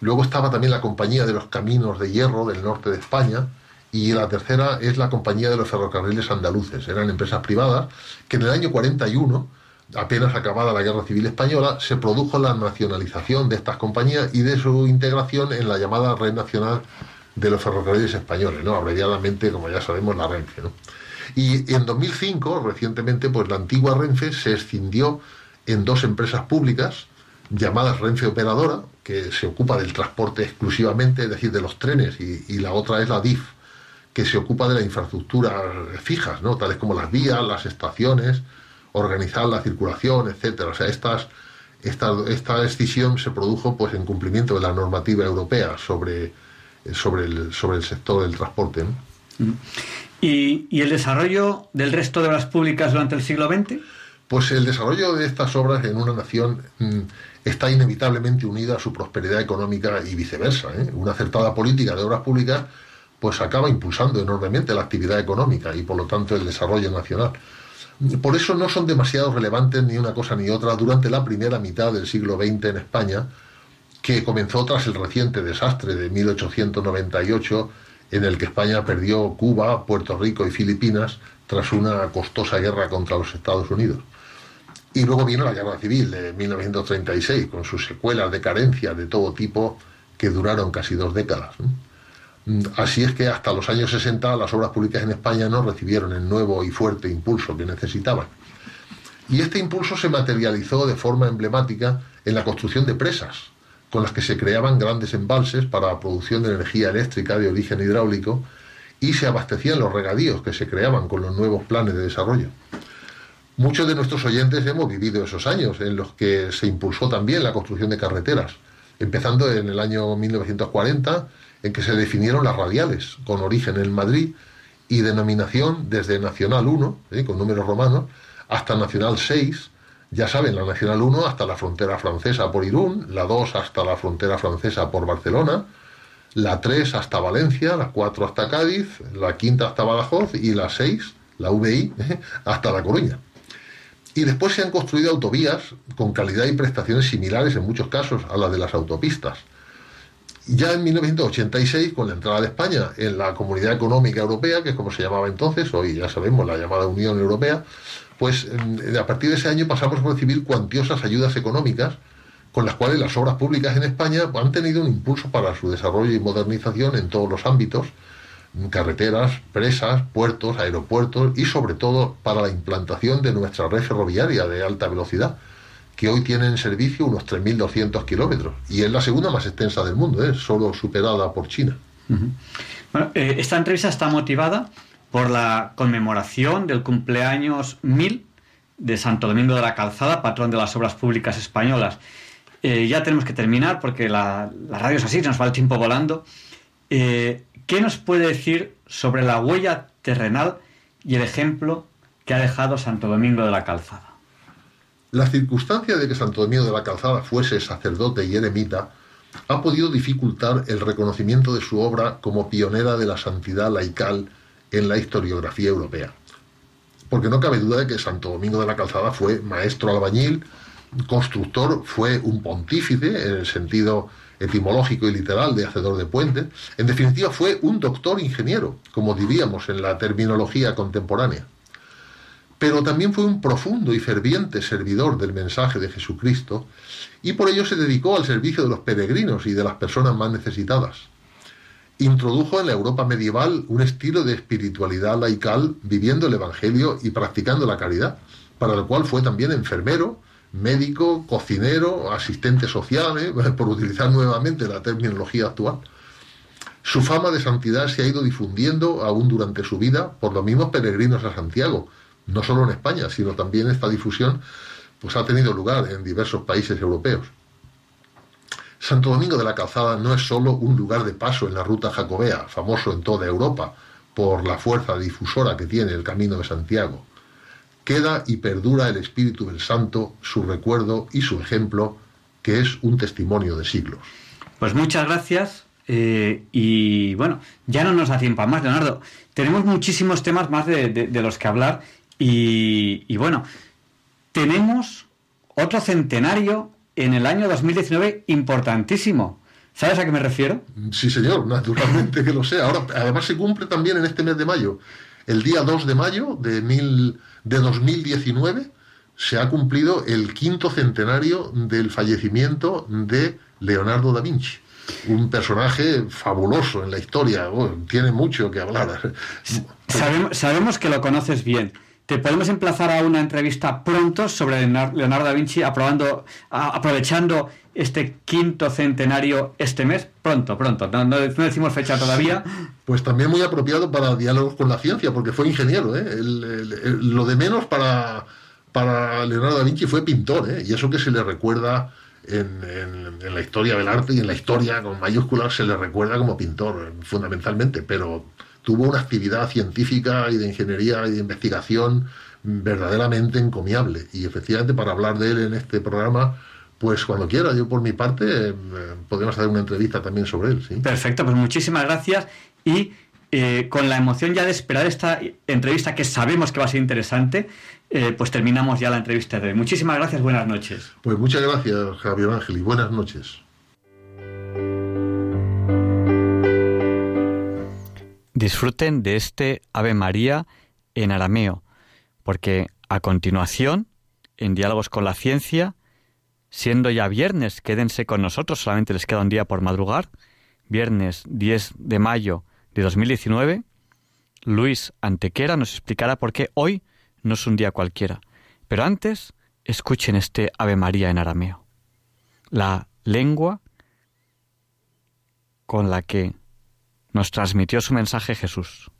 Luego estaba también la Compañía de los Caminos de Hierro del norte de España. Y la tercera es la Compañía de los Ferrocarriles Andaluces. Eran empresas privadas que en el año 41, apenas acabada la Guerra Civil Española, se produjo la nacionalización de estas compañías y de su integración en la llamada Red Nacional de los Ferrocarriles Españoles, ¿no? abreviadamente, como ya sabemos, la Renfe. ¿no? Y en 2005, recientemente, pues la antigua Renfe se escindió en dos empresas públicas llamadas Renfe Operadora, que se ocupa del transporte exclusivamente, es decir, de los trenes, y, la otra es la DIF, que se ocupa de las infraestructuras fijas, ¿no? tales como las vías, las estaciones, organizar la circulación, etcétera. O sea, estas, esta, esta decisión se produjo pues en cumplimiento de la normativa europea sobre, sobre, el, sobre el sector del transporte. ¿no? ¿Y, y el desarrollo del resto de obras públicas durante el siglo XX? Pues el desarrollo de estas obras en una nación mm, está inevitablemente unido a su prosperidad económica y viceversa. ¿eh? Una acertada política de obras públicas pues acaba impulsando enormemente la actividad económica y por lo tanto el desarrollo nacional. Por eso no son demasiado relevantes ni una cosa ni otra durante la primera mitad del siglo XX en España, que comenzó tras el reciente desastre de 1898 en el que España perdió Cuba, Puerto Rico y Filipinas tras una costosa guerra contra los Estados Unidos. Y luego vino la Guerra Civil de 1936, con sus secuelas de carencia de todo tipo que duraron casi dos décadas. ¿no? Así es que hasta los años 60 las obras públicas en España no recibieron el nuevo y fuerte impulso que necesitaban. Y este impulso se materializó de forma emblemática en la construcción de presas, con las que se creaban grandes embalses para la producción de energía eléctrica de origen hidráulico y se abastecían los regadíos que se creaban con los nuevos planes de desarrollo. Muchos de nuestros oyentes hemos vivido esos años en los que se impulsó también la construcción de carreteras, empezando en el año 1940, en que se definieron las radiales, con origen en Madrid y denominación desde Nacional 1, ¿eh? con números romanos, hasta Nacional 6, ya saben, la Nacional 1 hasta la frontera francesa por Irún, la 2 hasta la frontera francesa por Barcelona, la 3 hasta Valencia, la 4 hasta Cádiz, la quinta hasta Badajoz y la 6, la VI, ¿eh? hasta La Coruña. Y después se han construido autovías con calidad y prestaciones similares en muchos casos a las de las autopistas. Ya en 1986, con la entrada de España en la Comunidad Económica Europea, que es como se llamaba entonces, hoy ya sabemos la llamada Unión Europea, pues a partir de ese año pasamos a recibir cuantiosas ayudas económicas con las cuales las obras públicas en España han tenido un impulso para su desarrollo y modernización en todos los ámbitos, carreteras, presas, puertos, aeropuertos y sobre todo para la implantación de nuestra red ferroviaria de alta velocidad, que hoy tiene en servicio unos 3.200 kilómetros y es la segunda más extensa del mundo, ¿eh? solo superada por China. Bueno, eh, esta entrevista está motivada por la conmemoración del cumpleaños 1000 de Santo Domingo de la Calzada, patrón de las obras públicas españolas. Eh, ya tenemos que terminar porque la, radio es así, nos va el tiempo volando. Eh, ¿Qué nos puede decir sobre la huella terrenal y el ejemplo que ha dejado Santo Domingo de la Calzada? La circunstancia de que Santo Domingo de la Calzada fuese sacerdote y eremita ha podido dificultar el reconocimiento de su obra como pionera de la santidad laical en la historiografía europea. Porque no cabe duda de que Santo Domingo de la Calzada fue maestro albañil, constructor, fue un pontífice en el sentido etimológico y literal de hacedor de puentes. En definitiva, fue un doctor ingeniero, como diríamos en la terminología contemporánea. Pero también fue un profundo y ferviente servidor del mensaje de Jesucristo y por ello se dedicó al servicio de los peregrinos y de las personas más necesitadas. Introdujo en la Europa medieval un estilo de espiritualidad laical viviendo el Evangelio y practicando la caridad, para lo cual fue también enfermero, médico, cocinero, asistente social, ¿eh? por utilizar nuevamente la terminología actual. Su fama de santidad se ha ido difundiendo aún durante su vida por los mismos peregrinos a Santiago, no solo en España, sino también esta difusión pues ha tenido lugar en diversos países europeos. Santo Domingo de la Calzada no es solo un lugar de paso en la ruta jacobea, famoso en toda Europa por la fuerza difusora que tiene el Camino de Santiago queda y perdura el Espíritu del Santo, su recuerdo y su ejemplo, que es un testimonio de siglos. Pues muchas gracias. Eh, y bueno, ya no nos da tiempo más, Leonardo. Tenemos muchísimos temas más de, los que hablar. Y, bueno, tenemos otro centenario en el año 2019 importantísimo. ¿Sabes a qué me refiero? Sí, señor, naturalmente que lo sé. Ahora, además se cumple también en este mes de mayo. El día 2 de mayo de mil de 2019 se ha cumplido el quinto centenario del fallecimiento de Leonardo da Vinci. Un personaje fabuloso en la historia, tiene mucho que hablar. sabemos que lo conoces bien. Te podemos emplazar a una entrevista pronto sobre Leonardo da Vinci, aprovechando este quinto centenario este mes. Pronto, pronto. No, decimos fecha todavía. Pues también muy apropiado para diálogos con la ciencia, porque fue ingeniero. ¿eh? lo de menos para, Leonardo da Vinci fue pintor, ¿eh? y eso que se le recuerda en, la historia del arte y en la historia con mayúsculas se le recuerda como pintor, fundamentalmente, pero tuvo una actividad científica y de ingeniería y de investigación verdaderamente encomiable. Y efectivamente, para hablar de él en este programa, pues cuando quiera, yo por mi parte, eh, podemos hacer una entrevista también sobre él. ¿sí? Perfecto, pues muchísimas gracias y eh, con la emoción ya de esperar esta entrevista que sabemos que va a ser interesante, eh, pues terminamos ya la entrevista de hoy. Muchísimas gracias, buenas noches. Pues muchas gracias, Javier Ángel, y buenas noches. Disfruten de este Ave María en arameo, porque a continuación, en Diálogos con la Ciencia, siendo ya viernes, quédense con nosotros, solamente les queda un día por madrugar, viernes 10 de mayo de 2019, Luis Antequera nos explicará por qué hoy no es un día cualquiera. Pero antes, escuchen este Ave María en arameo, la lengua con la que nos transmitió su mensaje Jesús.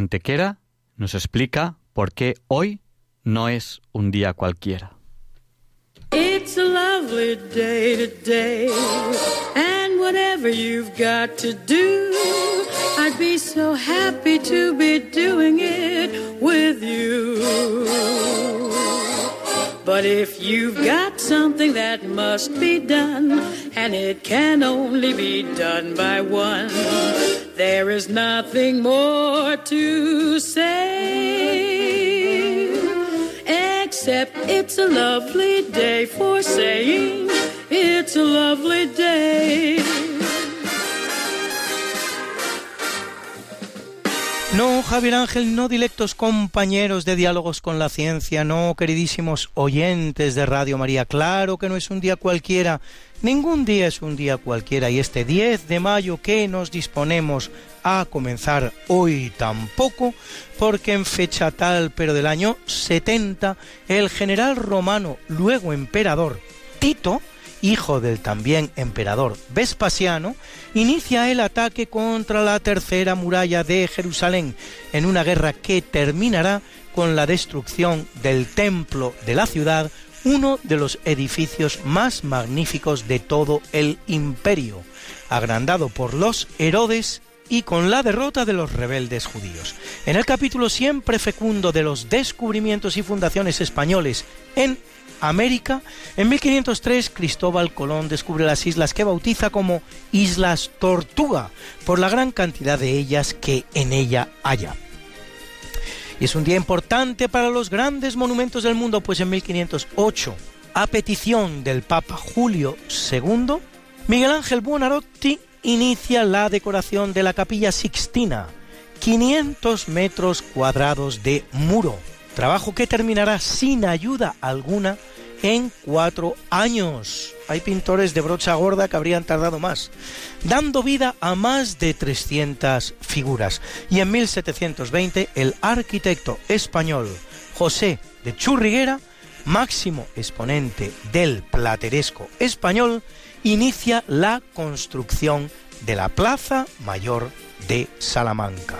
Antequera nos explica por qué hoy no es un día cualquiera. It's a lovely day today, and whatever you've got to do, I'd be so happy to be doing it with you. But if you've got something that must be done, and it can only be done by one, there is nothing more to say. Except it's a lovely day for saying it's a lovely day. No, Javier Ángel, no directos compañeros de diálogos con la ciencia, no, queridísimos oyentes de Radio María, claro que no es un día cualquiera, ningún día es un día cualquiera y este 10 de mayo que nos disponemos a comenzar hoy tampoco, porque en fecha tal pero del año 70, el general romano, luego emperador, Tito, hijo del también emperador Vespasiano, inicia el ataque contra la tercera muralla de Jerusalén en una guerra que terminará con la destrucción del templo de la ciudad, uno de los edificios más magníficos de todo el imperio, agrandado por los Herodes y con la derrota de los rebeldes judíos. En el capítulo siempre fecundo de los descubrimientos y fundaciones españoles en América, en 1503 Cristóbal Colón descubre las islas que bautiza como Islas Tortuga, por la gran cantidad de ellas que en ella haya. Y es un día importante para los grandes monumentos del mundo, pues en 1508, a petición del Papa Julio II, Miguel Ángel Buonarroti inicia la decoración de la Capilla Sixtina, 500 metros cuadrados de muro, trabajo que terminará sin ayuda alguna en cuatro años. Hay pintores de brocha gorda que habrían tardado más, dando vida a más de 300 figuras. Y en 1720 el arquitecto español José de Churriguera, máximo exponente del plateresco español, inicia la construcción de la Plaza Mayor de Salamanca.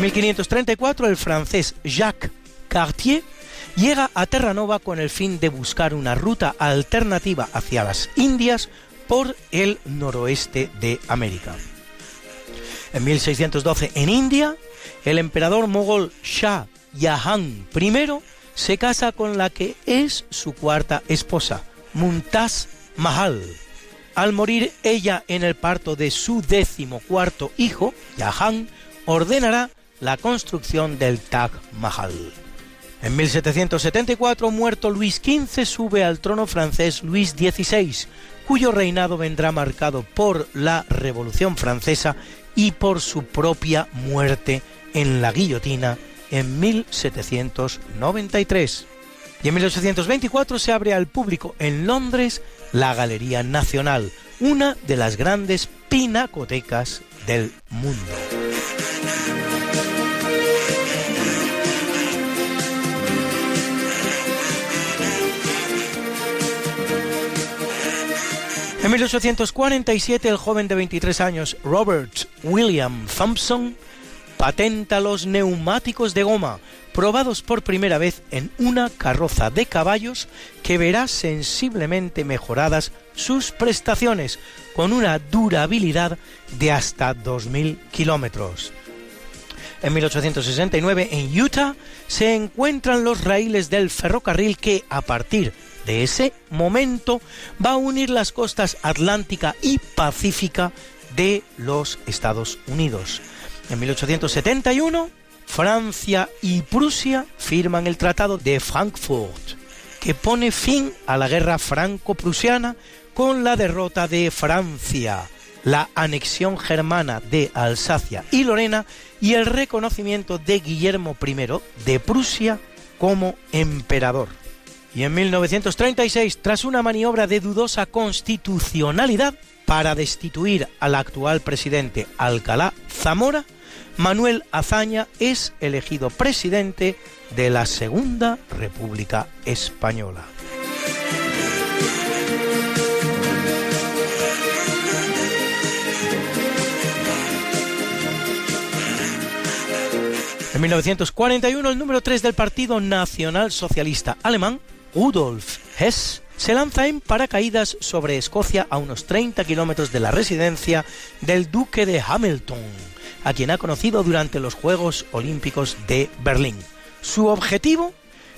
En 1534 el francés Jacques Cartier llega a Terranova con el fin de buscar una ruta alternativa hacia las Indias por el noroeste de América. En 1612 en India, el emperador mogol Shah Jahan I se casa con la que es su cuarta esposa, Mumtaz Mahal. Al morir ella en el parto de su decimocuarto hijo, Jahan ordenará la construcción del Taj Mahal. En 1774, muerto Luis XV, sube al trono francés Luis XVI, cuyo reinado vendrá marcado por la Revolución Francesa y por su propia muerte en la guillotina en 1793. Y en 1824 se abre al público en Londres la Galería Nacional, una de las grandes pinacotecas del mundo. En 1847 el joven de 23 años Robert William Thompson patenta los neumáticos de goma, probados por primera vez en una carroza de caballos que verá sensiblemente mejoradas sus prestaciones con una durabilidad de hasta 2.000 kilómetros. En 1869 en Utah se encuentran los raíles del ferrocarril que a partir de ese momento va a unir las costas atlántica y pacífica de los Estados Unidos. En 1871, Francia y Prusia firman el Tratado de Frankfurt, que pone fin a la guerra franco-prusiana con la derrota de Francia, la anexión germana de Alsacia y Lorena y el reconocimiento de Guillermo I de Prusia como emperador. Y en 1936, tras una maniobra de dudosa constitucionalidad para destituir al actual presidente Alcalá Zamora, Manuel Azaña es elegido presidente de la Segunda República Española. En 1941, el número 3 del Partido Nacional Socialista Alemán Rudolf Hess, se lanza en paracaídas sobre Escocia a unos 30 kilómetros de la residencia del duque de Hamilton, a quien ha conocido durante los Juegos Olímpicos de Berlín. Su objetivo,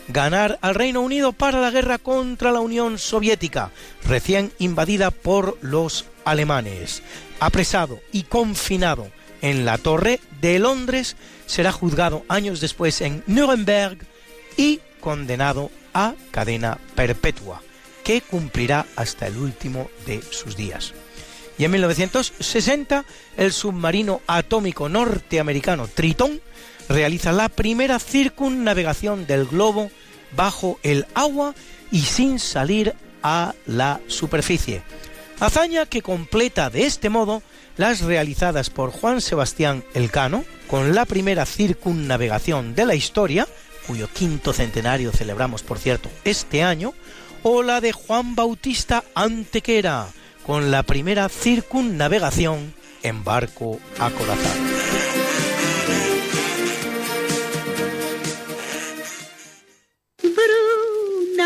ganar al Reino Unido para la guerra contra la Unión Soviética, recién invadida por los alemanes. Apresado y confinado en la Torre de Londres, será juzgado años después en Nuremberg y condenado a cadena perpetua, que cumplirá hasta el último de sus días. Y en 1960, el submarino atómico norteamericano Tritón realiza la primera circunnavegación del globo bajo el agua y sin salir a la superficie. Hazaña que completa de este modo las realizadas por Juan Sebastián Elcano, con la primera circunnavegación de la historia, cuyo quinto centenario celebramos por cierto este año, o la de Juan Bautista Antequera, con la primera circunnavegación en barco acorazado.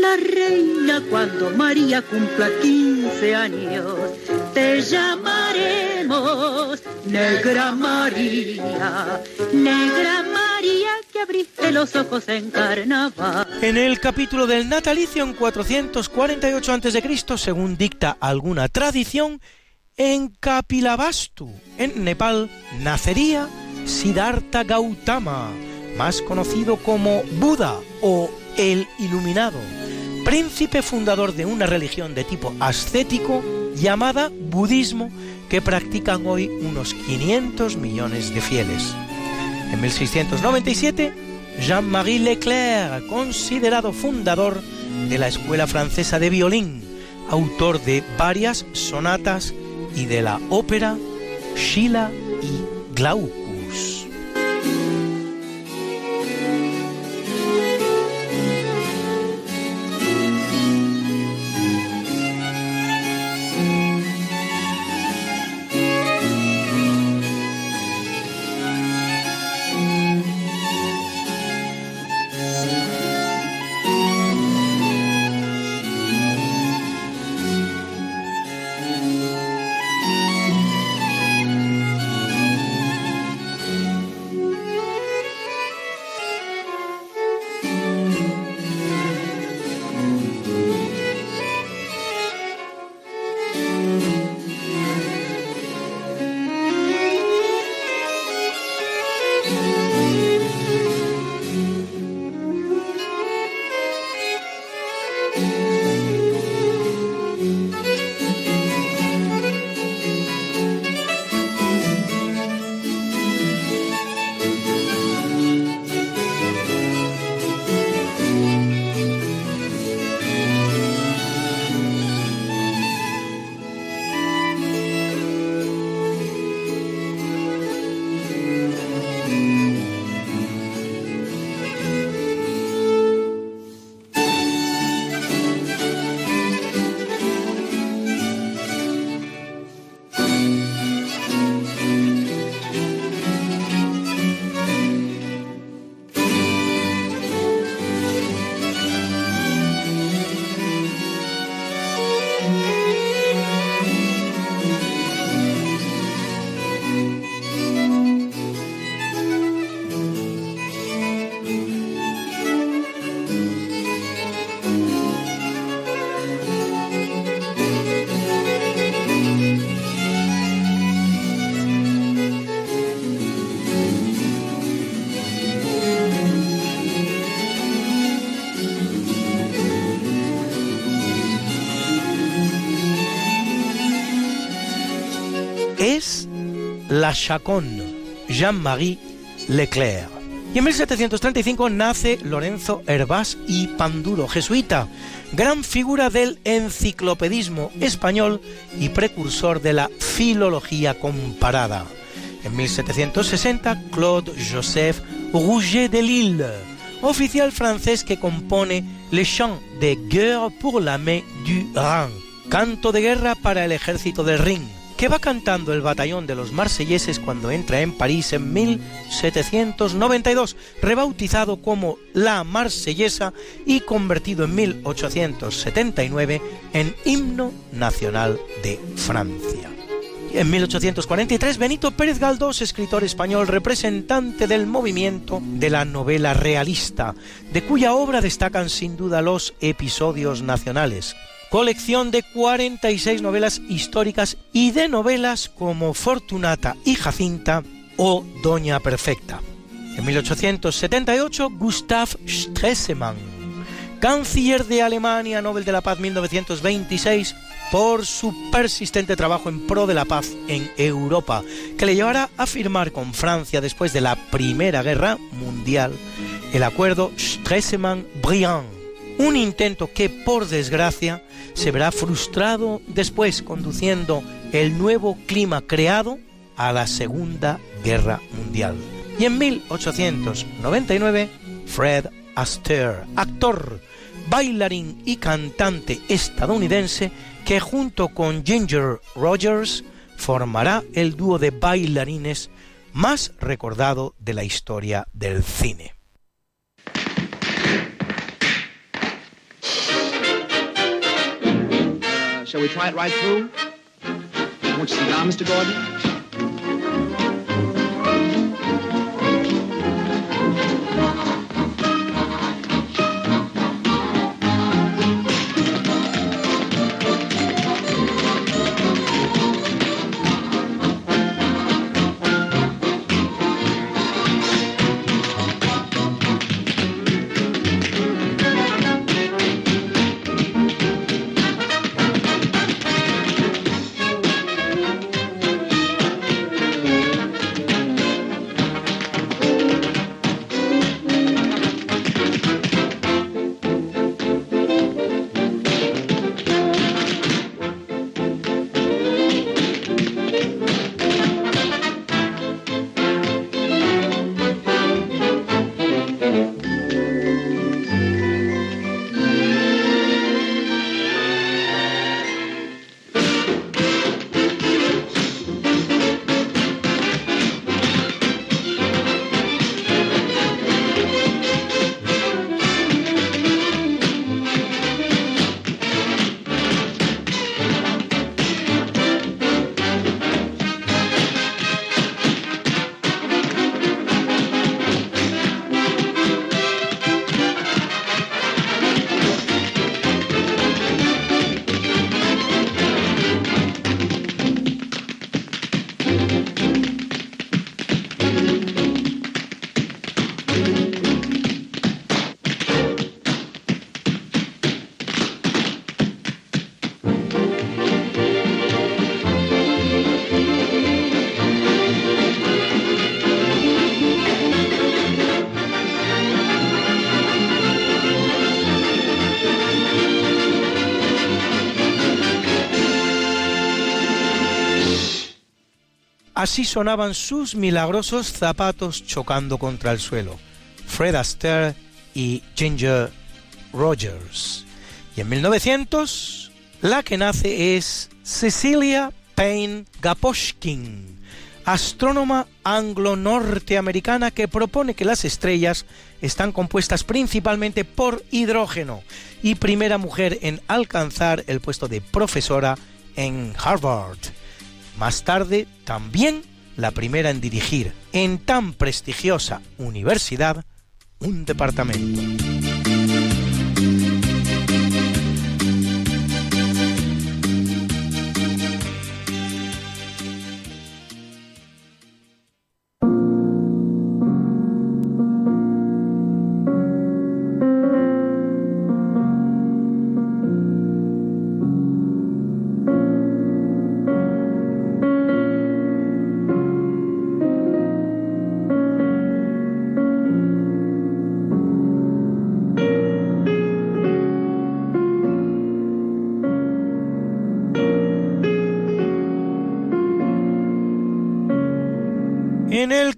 la reina cuando María cumpla 15 años. Te llamaremos Negra María, Negra María que abriste los ojos en carnaval. En el capítulo del natalicio en 448 a.C., según dicta alguna tradición, en Kapilavastu, en Nepal, nacería Siddhartha Gautama, más conocido como Buda o el Iluminado, príncipe fundador de una religión de tipo ascético llamada budismo que practican hoy unos 500 millones de fieles. En 1697, Jean-Marie Leclerc, considerado fundador de la Escuela Francesa de Violín, autor de varias sonatas y de la ópera Sheila y Glaucus. La Chaconne, Jean-Marie Leclerc, Y en 1735 nace Lorenzo Hervás y Panduro, jesuita, gran figura del enciclopedismo español y precursor de la filología comparada. En 1760, Claude Joseph Rouget de Lille, oficial francés que compone Le Chant de Guerre pour l'armée du Rhin, canto de guerra para el ejército del Rin, que va cantando el batallón de los marselleses cuando entra en París en 1792, rebautizado como La Marsellesa y convertido en 1879 en himno nacional de Francia. En 1843, Benito Pérez Galdós, escritor español representante del movimiento de la novela realista, de cuya obra destacan sin duda los episodios nacionales, colección de 46 novelas históricas y de novelas como Fortunata y Jacinta o Doña Perfecta. En 1878, Gustav Stresemann, canciller de Alemania, Nobel de la Paz 1926, por su persistente trabajo en pro de la paz en Europa, que le llevará a firmar con Francia después de la Primera Guerra Mundial el acuerdo Stresemann-Briand, un intento que por desgracia se verá frustrado después conduciendo el nuevo clima creado a la Segunda Guerra Mundial. Y en 1899, Fred Astaire, actor, bailarín y cantante estadounidense, que junto con Ginger Rogers formará el dúo de bailarines más recordado de la historia del cine. Shall we try it right through? Won't you sit down, Mr. Gordon? Sonaban sus milagrosos zapatos chocando contra el suelo. Fred Astaire y Ginger Rogers. Y en 1900, la que nace es Cecilia Payne Gaposchkin, astrónoma anglo-norteamericana que propone que las estrellas están compuestas principalmente por hidrógeno y primera mujer en alcanzar el puesto de profesora en Harvard. Más tarde, también la primera en dirigir en tan prestigiosa universidad un departamento.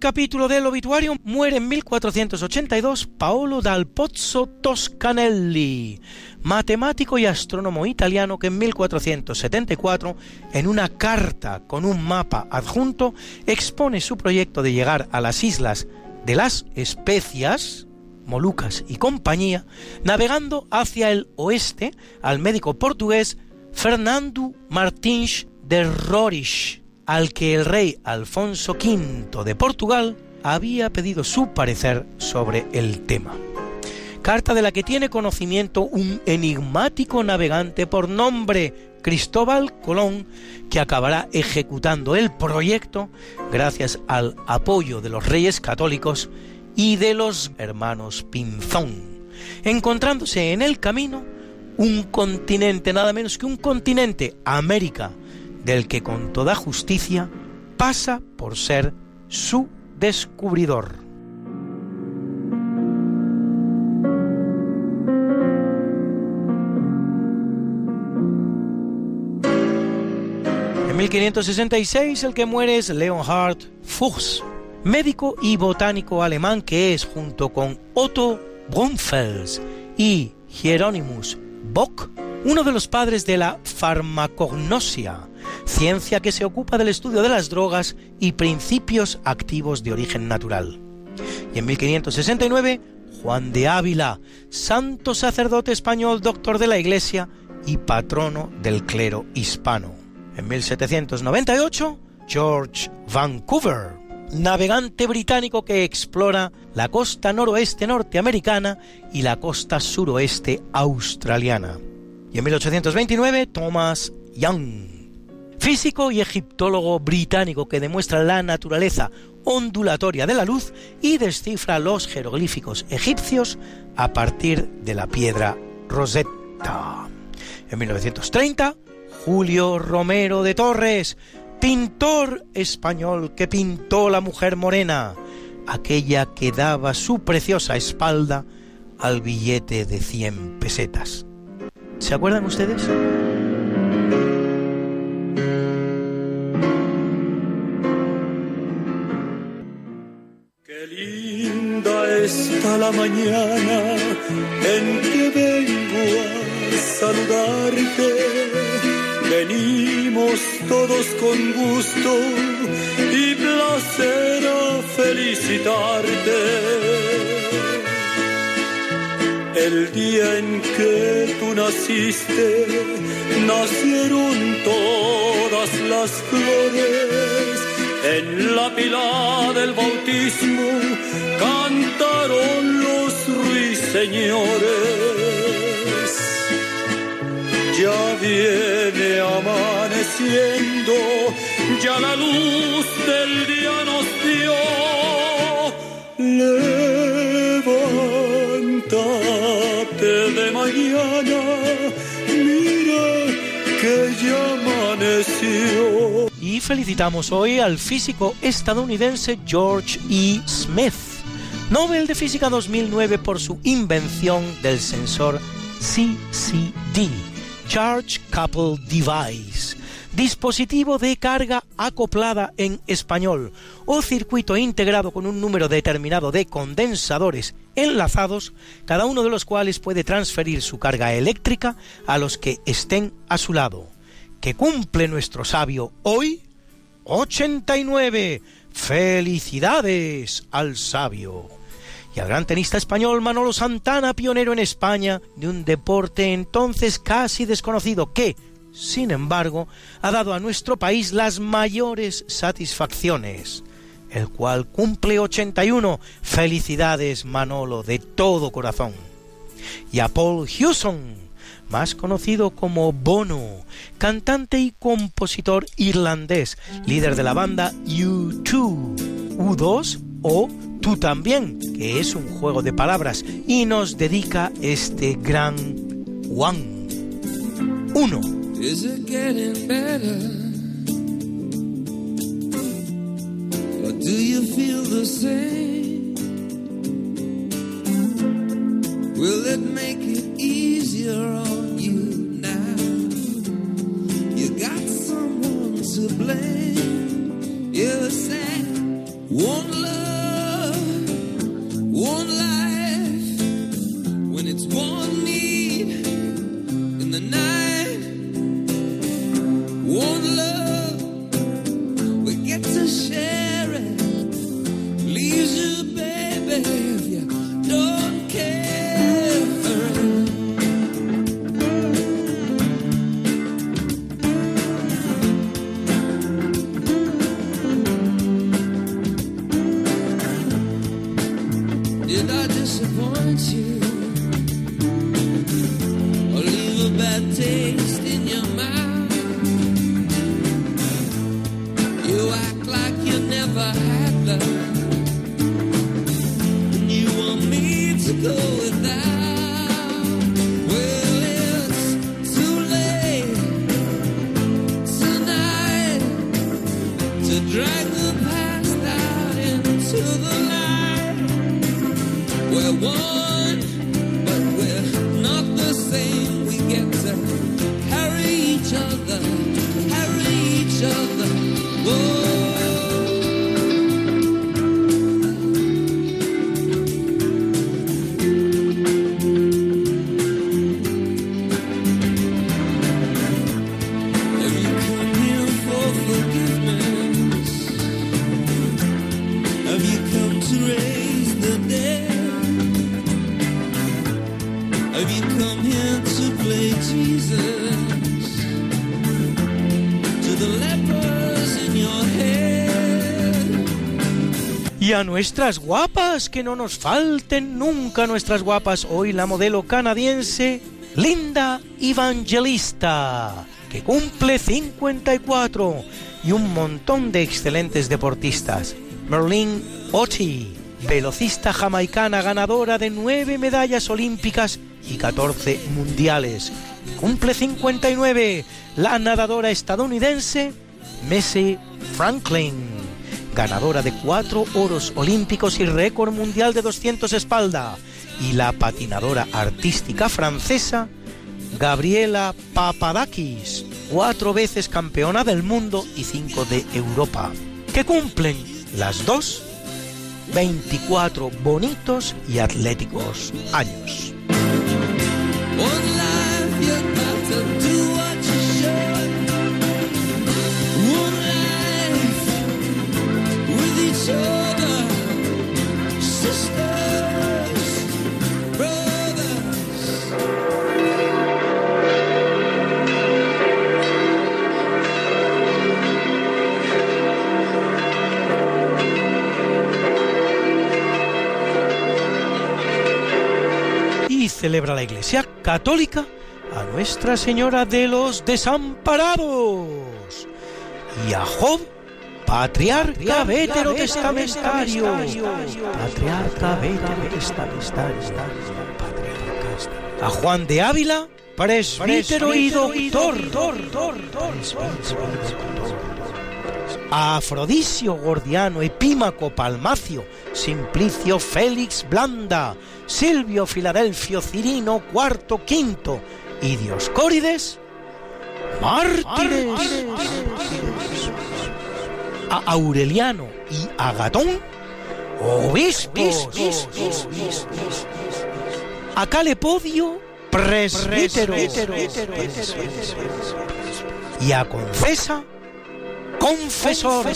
Capítulo del obituario muere en 1482 Paolo dal Pozzo Toscanelli, matemático y astrónomo italiano que en 1474, en una carta con un mapa adjunto, expone su proyecto de llegar a las islas de las Especias, Molucas y compañía, navegando hacia el oeste al médico portugués Fernando Martins de Roriz, al que el rey Alfonso V de Portugal había pedido su parecer sobre el tema. Carta de la que tiene conocimiento un enigmático navegante por nombre Cristóbal Colón, que acabará ejecutando el proyecto gracias al apoyo de los reyes católicos y de los hermanos Pinzón, encontrándose en el camino un continente, nada menos que un continente, América, del que con toda justicia pasa por ser su descubridor. En 1566 el que muere es Leonhard Fuchs, médico y botánico alemán que es, junto con Otto Brunfels y Hieronymus Bock, uno de los padres de la farmacognosia, ciencia que se ocupa del estudio de las drogas y principios activos de origen natural. Y en 1569, Juan de Ávila, santo sacerdote español, doctor de la Iglesia y patrono del clero hispano. En 1798, George Vancouver, navegante británico que explora la costa noroeste norteamericana y la costa suroeste australiana. Y en 1829, Thomas Young, físico y egiptólogo británico que demuestra la naturaleza ondulatoria de la luz y descifra los jeroglíficos egipcios a partir de la piedra Rosetta. En 1930, Julio Romero de Torres, pintor español que pintó la mujer morena, aquella que daba su preciosa espalda al billete de 100 pesetas. ¿Se acuerdan ustedes? Está la mañana en que vengo a saludarte. Venimos todos con gusto y placer a felicitarte. El día en que tú naciste, nacieron todas las flores. En la pila del bautismo cantaron los ruiseñores. Ya viene amaneciendo, ya la luz del día nos dio. Felicitamos hoy al físico estadounidense George E. Smith, Nobel de Física 2009 por su invención del sensor CCD, Charge Couple Device, dispositivo de carga acoplada en español o circuito integrado con un número determinado de condensadores enlazados, cada uno de los cuales puede transferir su carga eléctrica a los que estén a su lado. Que cumple nuestro sabio hoy 89. Felicidades al sabio y al gran tenista español Manolo Santana, pionero en España de un deporte entonces casi desconocido que, sin embargo, ha dado a nuestro país las mayores satisfacciones, el cual cumple 81. Felicidades Manolo de todo corazón. Y a Paul Hewson, más conocido como Bono, cantante y compositor irlandés, líder de la banda U2, U2 o Tú también, que es un juego de palabras y nos dedica este gran One. Uno. Is it getting better? Or do you feel the same? Will it make it easier on you now? You got someone to blame. You're sad One nuestras guapas, que no nos falten nunca nuestras guapas. Hoy la modelo canadiense Linda Evangelista, que cumple 54, y un montón de excelentes deportistas. Merlin Otti, velocista jamaicana ganadora de 9 medallas olímpicas y 14 mundiales. Cumple 59, la nadadora estadounidense Messi Franklin ganadora de cuatro oros olímpicos y récord mundial de 200 espalda, y la patinadora artística francesa Gabriela Papadakis, cuatro veces campeona del mundo y cinco de Europa, que cumplen las dos 24 bonitos y atléticos años. Celebra la Iglesia Católica a Nuestra Señora de los Desamparados y a Job, patriarca veterotestamentario. Patriarca veterotestamentario. A Juan de Ávila, presbítero y doctor. A Afrodisio Gordiano, Epímaco Palmacio, Simplicio Félix Blanda, Silvio Filadelfio Cirino Cuarto Quinto y Dioscórides, mártires. A Aureliano y Agatón, obispos. A Calepodio, presbítero. Y a Confesa, confesor.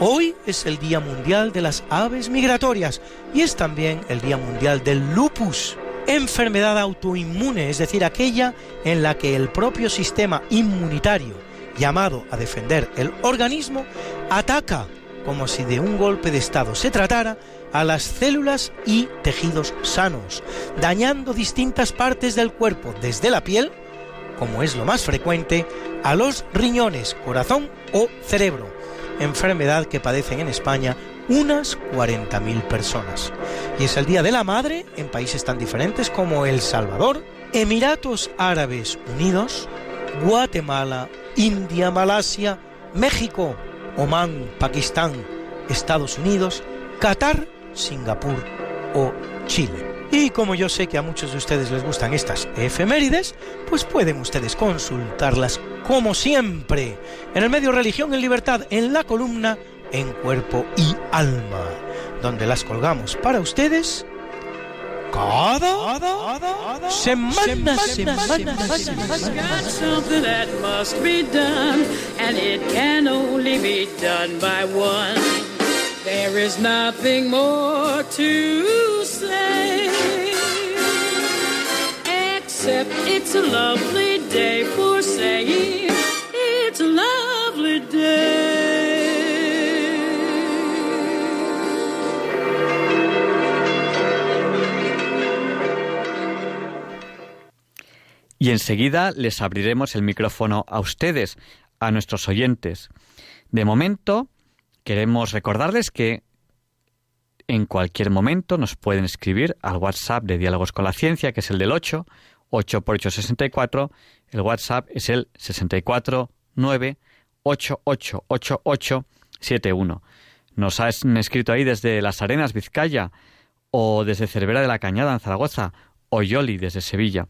Hoy es el Día Mundial de las Aves Migratorias y es también el Día Mundial del Lupus, enfermedad autoinmune, es decir, aquella en la que el propio sistema inmunitario, llamado a defender el organismo, ataca, como si de un golpe de Estado se tratara, a las células y tejidos sanos, dañando distintas partes del cuerpo, desde la piel, como es lo más frecuente, a los riñones, corazón o cerebro, enfermedad que padecen en España unas 40.000 personas. Y es el Día de la Madre en países tan diferentes como El Salvador, Emiratos Árabes Unidos, Guatemala, India, Malasia, México, Omán, Pakistán, Estados Unidos, Qatar, Singapur o Chile. Y como yo sé que a muchos de ustedes les gustan estas efemérides, pues pueden ustedes consultarlas como siempre, en el medio Religión en Libertad, en la columna En Cuerpo y Alma, donde las colgamos para ustedes cada, semana, semana, Got something that must be done, and it can only be done by one. There is nothing more to say, except it's a lovely day for saying Y enseguida les abriremos el micrófono a ustedes, a nuestros oyentes. De momento, queremos recordarles que en cualquier momento nos pueden escribir al WhatsApp de Diálogos con la Ciencia, que es el del 8, 8 por 8 64. El WhatsApp es el 64 9 888871. Nos han escrito ahí desde Las Arenas, Vizcaya, o desde Cervera de la Cañada, en Zaragoza, o Yoli, desde Sevilla.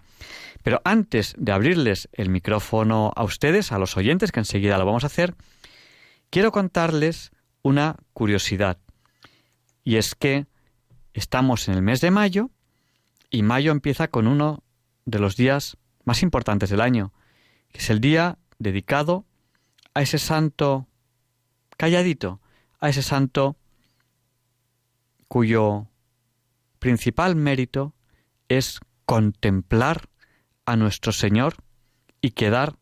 Pero antes de abrirles el micrófono a ustedes, a los oyentes, que enseguida lo vamos a hacer, quiero contarles una curiosidad. Y es que estamos en el mes de mayo y mayo empieza con uno de los días más importantes del año, que es el día dedicado a ese santo calladito, a ese santo cuyo principal mérito es contemplar a nuestro Señor y quedar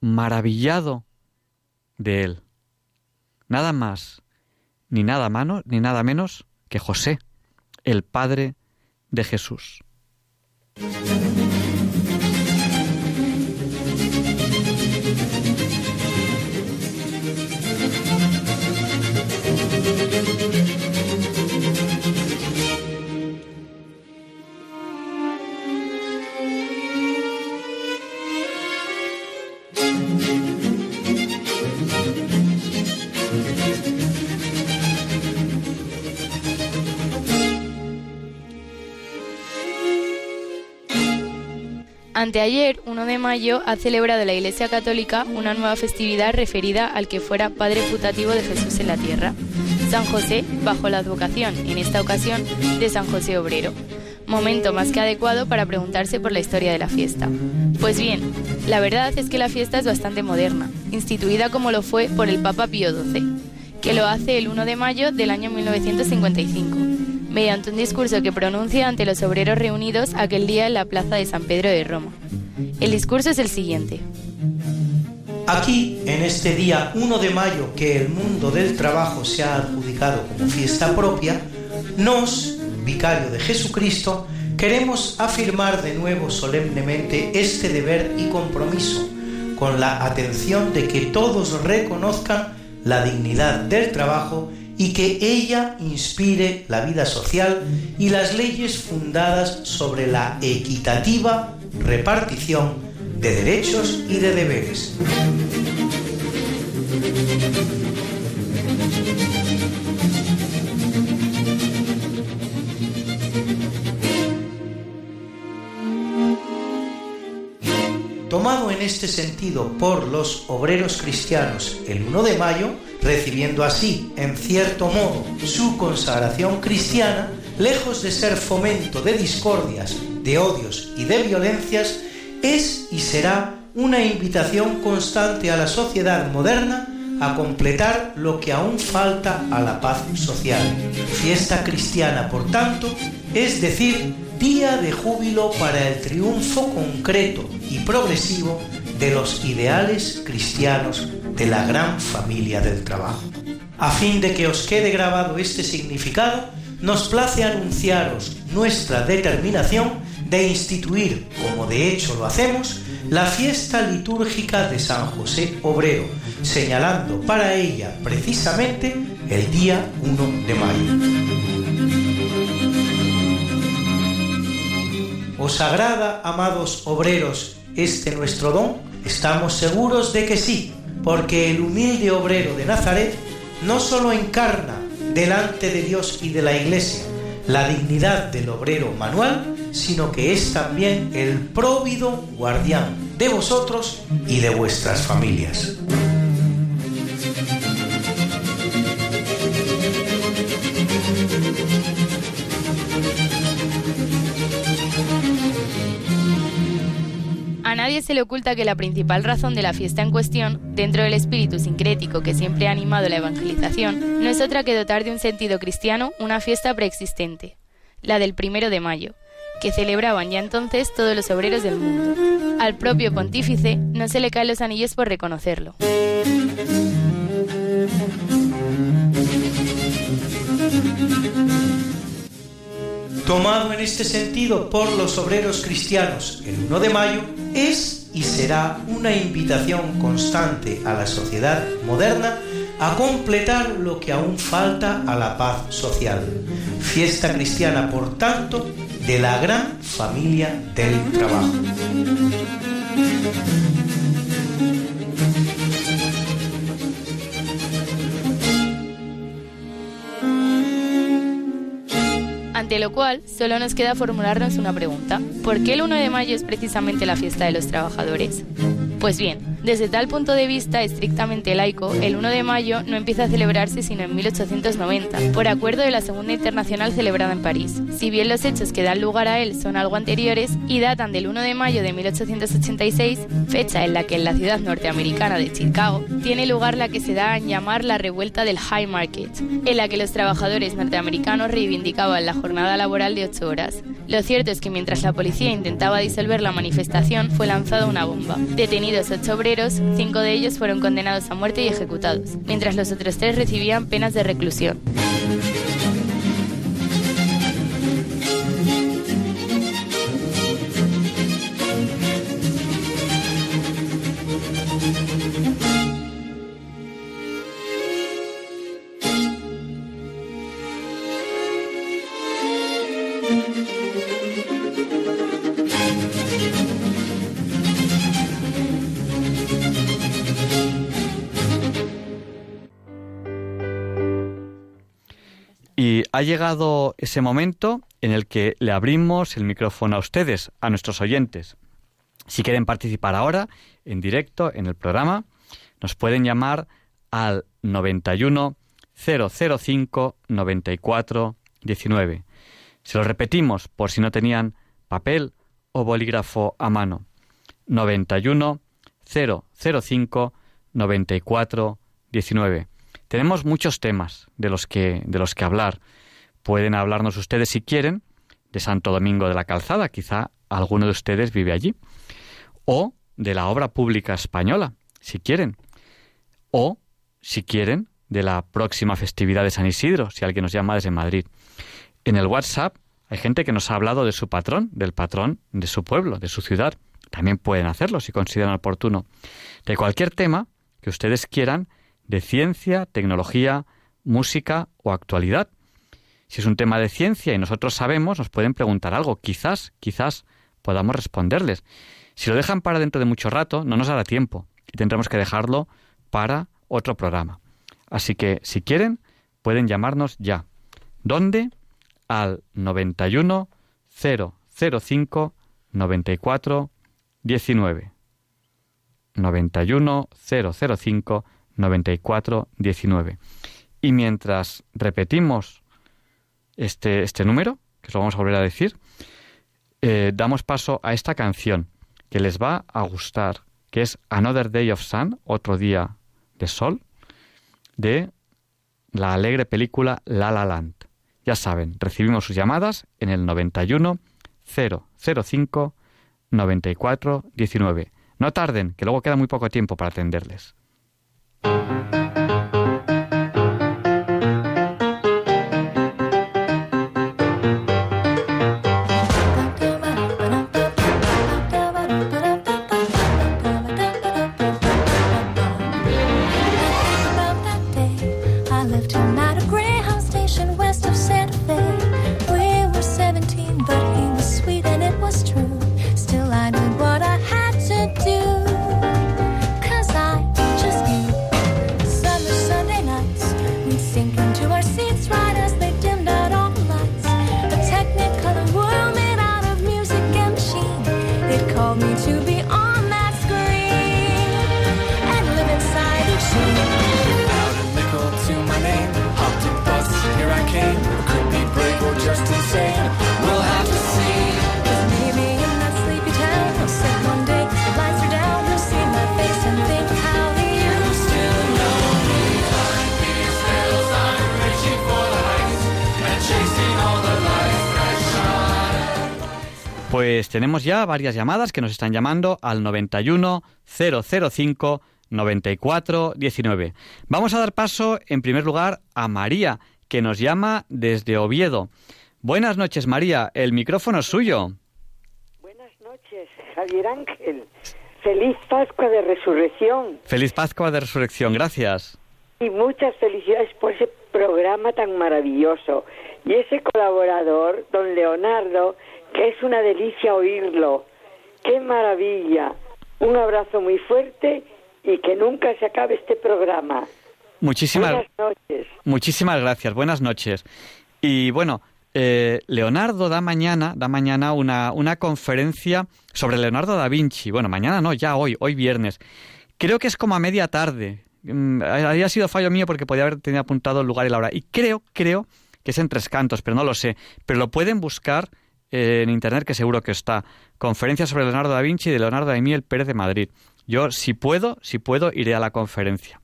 maravillado de Él. Nada más, ni nada ni nada menos que José, el Padre de Jesús. Anteayer, 1 de mayo, ha celebrado la Iglesia Católica una nueva festividad referida al que fuera Padre putativo de Jesús en la tierra, San José, bajo la advocación, en esta ocasión, de San José Obrero. Momento más que adecuado para preguntarse por la historia de la fiesta. Pues bien, la verdad es que la fiesta es bastante moderna, instituida como lo fue por el Papa Pío XII, que lo hace el 1 de mayo del año 1955 mediante un discurso que pronuncia ante los obreros reunidos aquel día en la plaza de San Pedro de Roma. El discurso es el siguiente. Aquí, en este día 1 de mayo que el mundo del trabajo se ha adjudicado como fiesta propia, nos, vicario de Jesucristo, queremos afirmar de nuevo solemnemente este deber y compromiso, con la atención de que todos reconozcan la dignidad del trabajo y que ella inspire la vida social y las leyes fundadas sobre la equitativa repartición de derechos y de deberes. En este sentido por los obreros cristianos el 1 de mayo, recibiendo así, en cierto modo, su consagración cristiana, lejos de ser fomento de discordias, de odios y de violencias, es y será una invitación constante a la sociedad moderna a completar lo que aún falta a la paz social. Fiesta cristiana, por tanto, es decir, día de júbilo para el triunfo concreto y progresivo de los ideales cristianos de la gran familia del trabajo. A fin de que os quede grabado este significado, nos place anunciaros nuestra determinación de instituir, como de hecho lo hacemos, la fiesta litúrgica de San José Obrero, señalando para ella precisamente el día 1 de mayo. ¿Os agrada, amados obreros, este nuestro don? Estamos seguros de que sí, porque el humilde obrero de Nazaret no solo encarna delante de Dios y de la Iglesia la dignidad del obrero manual, sino que es también el próvido guardián de vosotros y de vuestras familias. Nadie se le oculta que la principal razón de la fiesta en cuestión, dentro del espíritu sincrético que siempre ha animado la evangelización, no es otra que dotar de un sentido cristiano una fiesta preexistente, la del primero de mayo, que celebraban ya entonces todos los obreros del mundo. Al propio pontífice no se le caen los anillos por reconocerlo. Tomado en este sentido por los obreros cristianos el 1 de mayo, es y será una invitación constante a la sociedad moderna a completar lo que aún falta a la paz social. Fiesta cristiana, por tanto, de la gran familia del trabajo. Ante lo cual, solo nos queda formularnos una pregunta. ¿Por qué el 1 de mayo es precisamente la fiesta de los trabajadores? Pues bien, desde tal punto de vista estrictamente laico, el 1 de mayo no empieza a celebrarse sino en 1890, por acuerdo de la Segunda Internacional celebrada en París. Si bien los hechos que dan lugar a él son algo anteriores y datan del 1 de mayo de 1886, fecha en la que en la ciudad norteamericana de Chicago tiene lugar la que se da a llamar la revuelta del High Market, en la que los trabajadores norteamericanos reivindicaban la jornada laboral de 8 horas. Lo cierto es que mientras la policía intentaba disolver la manifestación, fue lanzada una bomba. Detenidos ocho obreros, cinco de ellos fueron condenados a muerte y ejecutados, mientras los otros tres recibían penas de reclusión. Ha llegado ese momento en el que le abrimos el micrófono a ustedes, a nuestros oyentes. Si quieren participar ahora, en directo, en el programa, nos pueden llamar al 91 005 94 19. Se lo repetimos por si no tenían papel o bolígrafo a mano. 91 005 94 19. Tenemos muchos temas de los que de los que hablar. Pueden hablarnos ustedes si quieren de Santo Domingo de la Calzada, quizá alguno de ustedes vive allí, o de la obra pública española, si quieren, o si quieren de la próxima festividad de San Isidro, si alguien nos llama desde Madrid. En el WhatsApp hay gente que nos ha hablado de su patrón, del patrón de su pueblo, de su ciudad. También pueden hacerlo si consideran oportuno. De cualquier tema que ustedes quieran, de ciencia, tecnología, música o actualidad. Si es un tema de ciencia y nosotros sabemos, nos pueden preguntar algo. Quizás, quizás podamos responderles. Si lo dejan para dentro de mucho rato, no nos hará tiempo y tendremos que dejarlo para otro programa. Así que, si quieren, pueden llamarnos ya. ¿Dónde? Al 91 005 94 19. 91 005 94 19. Y mientras repetimos este, este número, que lo vamos a volver a decir, eh, damos paso a esta canción que les va a gustar, que es Another Day of Sun, otro día de sol, de la alegre película La La Land. Ya saben, recibimos sus llamadas en el 91 005 94 19. No tarden, que luego queda muy poco tiempo para atenderles. Tenemos ya varias llamadas que nos están llamando al 91 005 94 19. Vamos a dar paso en primer lugar a María, que nos llama desde Oviedo. Buenas noches, María. El micrófono es suyo. Buenas noches, Javier Ángel. Feliz Pascua de Resurrección Feliz Pascua de Resurrección. Gracias. y muchas felicidades por ese programa tan maravilloso. Y ese colaborador, don Leonardo, que es una delicia oírlo. ¡Qué maravilla! Un abrazo muy fuerte y que nunca se acabe este programa. Muchísimas, Buenas noches. muchísimas gracias. Buenas noches. Y bueno, eh, Leonardo da mañana, da mañana una, una conferencia sobre Leonardo da Vinci. Bueno, mañana no, ya hoy, hoy viernes. Creo que es como a media tarde. Mm, Había sido fallo mío porque podía haber tenido apuntado el lugar y la hora. Y creo, creo que es en Tres Cantos, pero no lo sé. Pero lo pueden buscar en internet, que seguro que está. Conferencia sobre Leonardo da Vinci de Leonardo da Miel Pérez de Madrid. Yo, si puedo, si puedo, iré a la conferencia.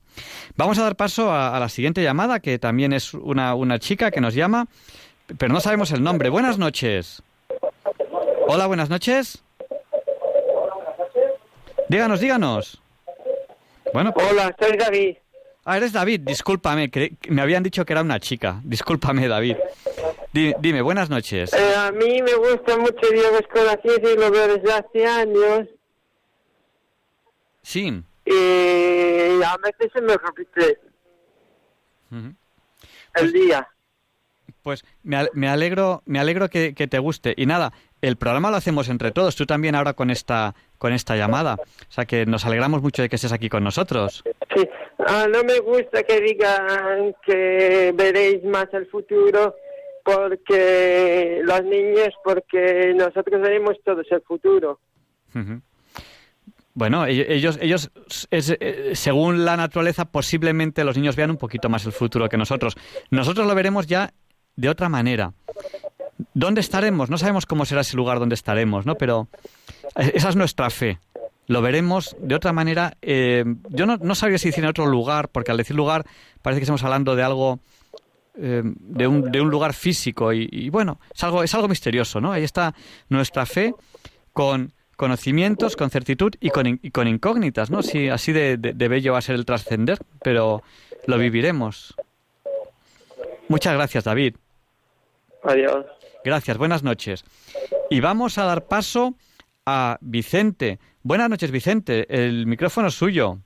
Vamos a dar paso a, la siguiente llamada, que también es una, una chica que nos llama, pero no sabemos el nombre. Buenas noches. Hola, buenas noches. Díganos, díganos. Bueno, Hola, soy David. Ah, eres David, discúlpame, cre- me habían dicho que era una chica. Discúlpame, David. Di- dime, buenas noches. Eh, a mí me gusta mucho la ciencia y lo veo desde hace años Sí. y a veces se me repite Ujú. el día. Pues me alegro, me alegro que, que te guste. Y nada, el programa lo hacemos entre todos. Tú también ahora con esta, con esta llamada. O sea que nos alegramos mucho de que estés aquí con nosotros. Sí, Ah, no me gusta que digan que veréis más el futuro porque los niños, porque nosotros veremos todos el futuro. Bueno, ellos, ellos es- eh, según la naturaleza, posiblemente los niños vean un poquito más el futuro que nosotros. Nosotros lo veremos ya de otra manera. ¿Dónde estaremos? No sabemos cómo será ese lugar donde estaremos, ¿no? Pero eh, esa es nuestra fe. Lo veremos de otra manera. eh, yo no, no sabía si decir en otro lugar, porque al decir lugar parece que estamos hablando de algo, eh, de, un, de un lugar físico. Y, bueno, es algo, es algo misterioso, ¿no? Ahí está nuestra fe con conocimientos, con certitud y con, in- y con incógnitas, ¿no? Si así de, de- de bello va a ser el trascender, pero lo viviremos. Muchas gracias, David. Adiós. Gracias, buenas noches. Y vamos a dar paso a Vicente. Buenas noches, Vicente. El micrófono es suyo.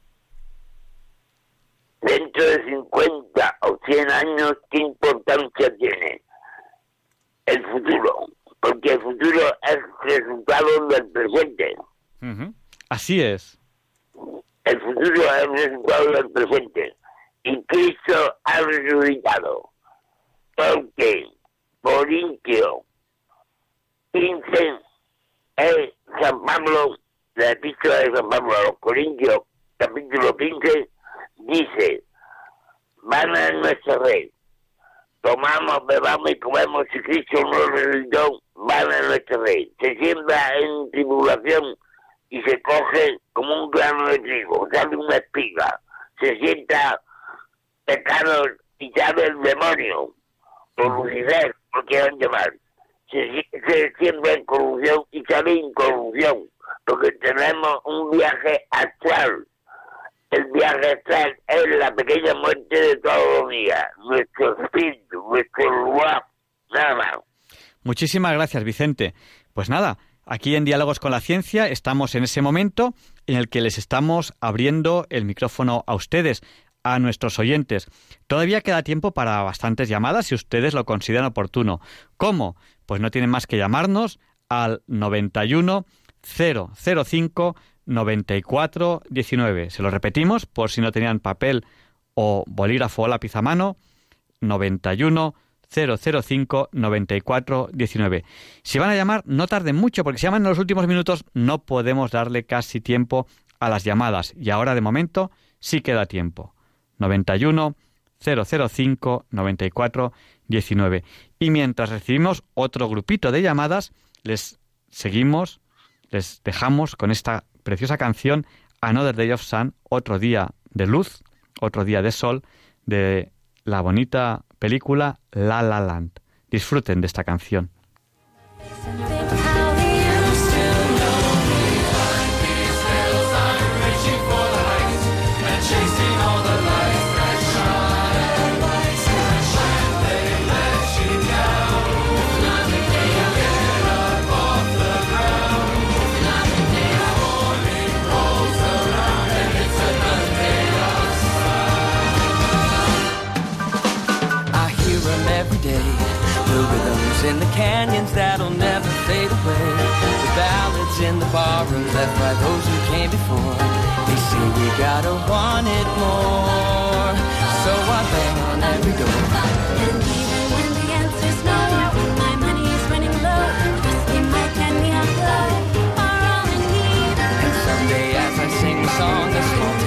dentro de 50 o 100 años, ¿qué importancia tiene el futuro? Porque el futuro es resultado del presente. Así es. El futuro es resultado del presente. Y Cristo ha resucitado. Porque Corintio 15 es San Pablo, la epístola de San Pablo a los Corintios, capítulo 15, dice, van a nuestra red, tomamos, bebamos y comemos, si Cristo no resucitó, van a nuestra red. Se siembra en tribulación y se coge como un grano de trigo, sale una espiga, se sienta pecado y sale el demonio, o Lucifer, lo quieran llamar. Se, se siembra en corrupción y sale incorrupción, porque tenemos un viaje astral. El viaje astral es la pequeña muerte de todos los días, nuestro espíritu, nuestro lugar, nada más. Muchísimas gracias, Vicente. Pues nada, aquí en Diálogos con la Ciencia estamos en ese momento en el que les estamos abriendo el micrófono a ustedes, a nuestros oyentes. Todavía queda tiempo para bastantes llamadas si ustedes lo consideran oportuno. ¿Cómo? Pues no tienen más que llamarnos al 91 005 94 19. Se lo repetimos por si no tenían papel o bolígrafo o lápiz a mano. 91 005 94 19. Si van a llamar, no tarden mucho, porque si llaman en los últimos minutos no podemos darle casi tiempo a las llamadas. Y ahora, de momento, sí queda tiempo. 91 005 94 19. Y mientras recibimos otro grupito de llamadas, les seguimos, les dejamos con esta preciosa canción Another Day of Sun, otro día de luz, otro día de sol, de la bonita película La La Land. Disfruten de esta canción. The barroom left by those who came before. They say we gotta want it more. So I bang on every door. And even when the answer's no, my money is running low. Whiskey, Mike, and Neon Glow are all in need. And someday as I sing the song, a small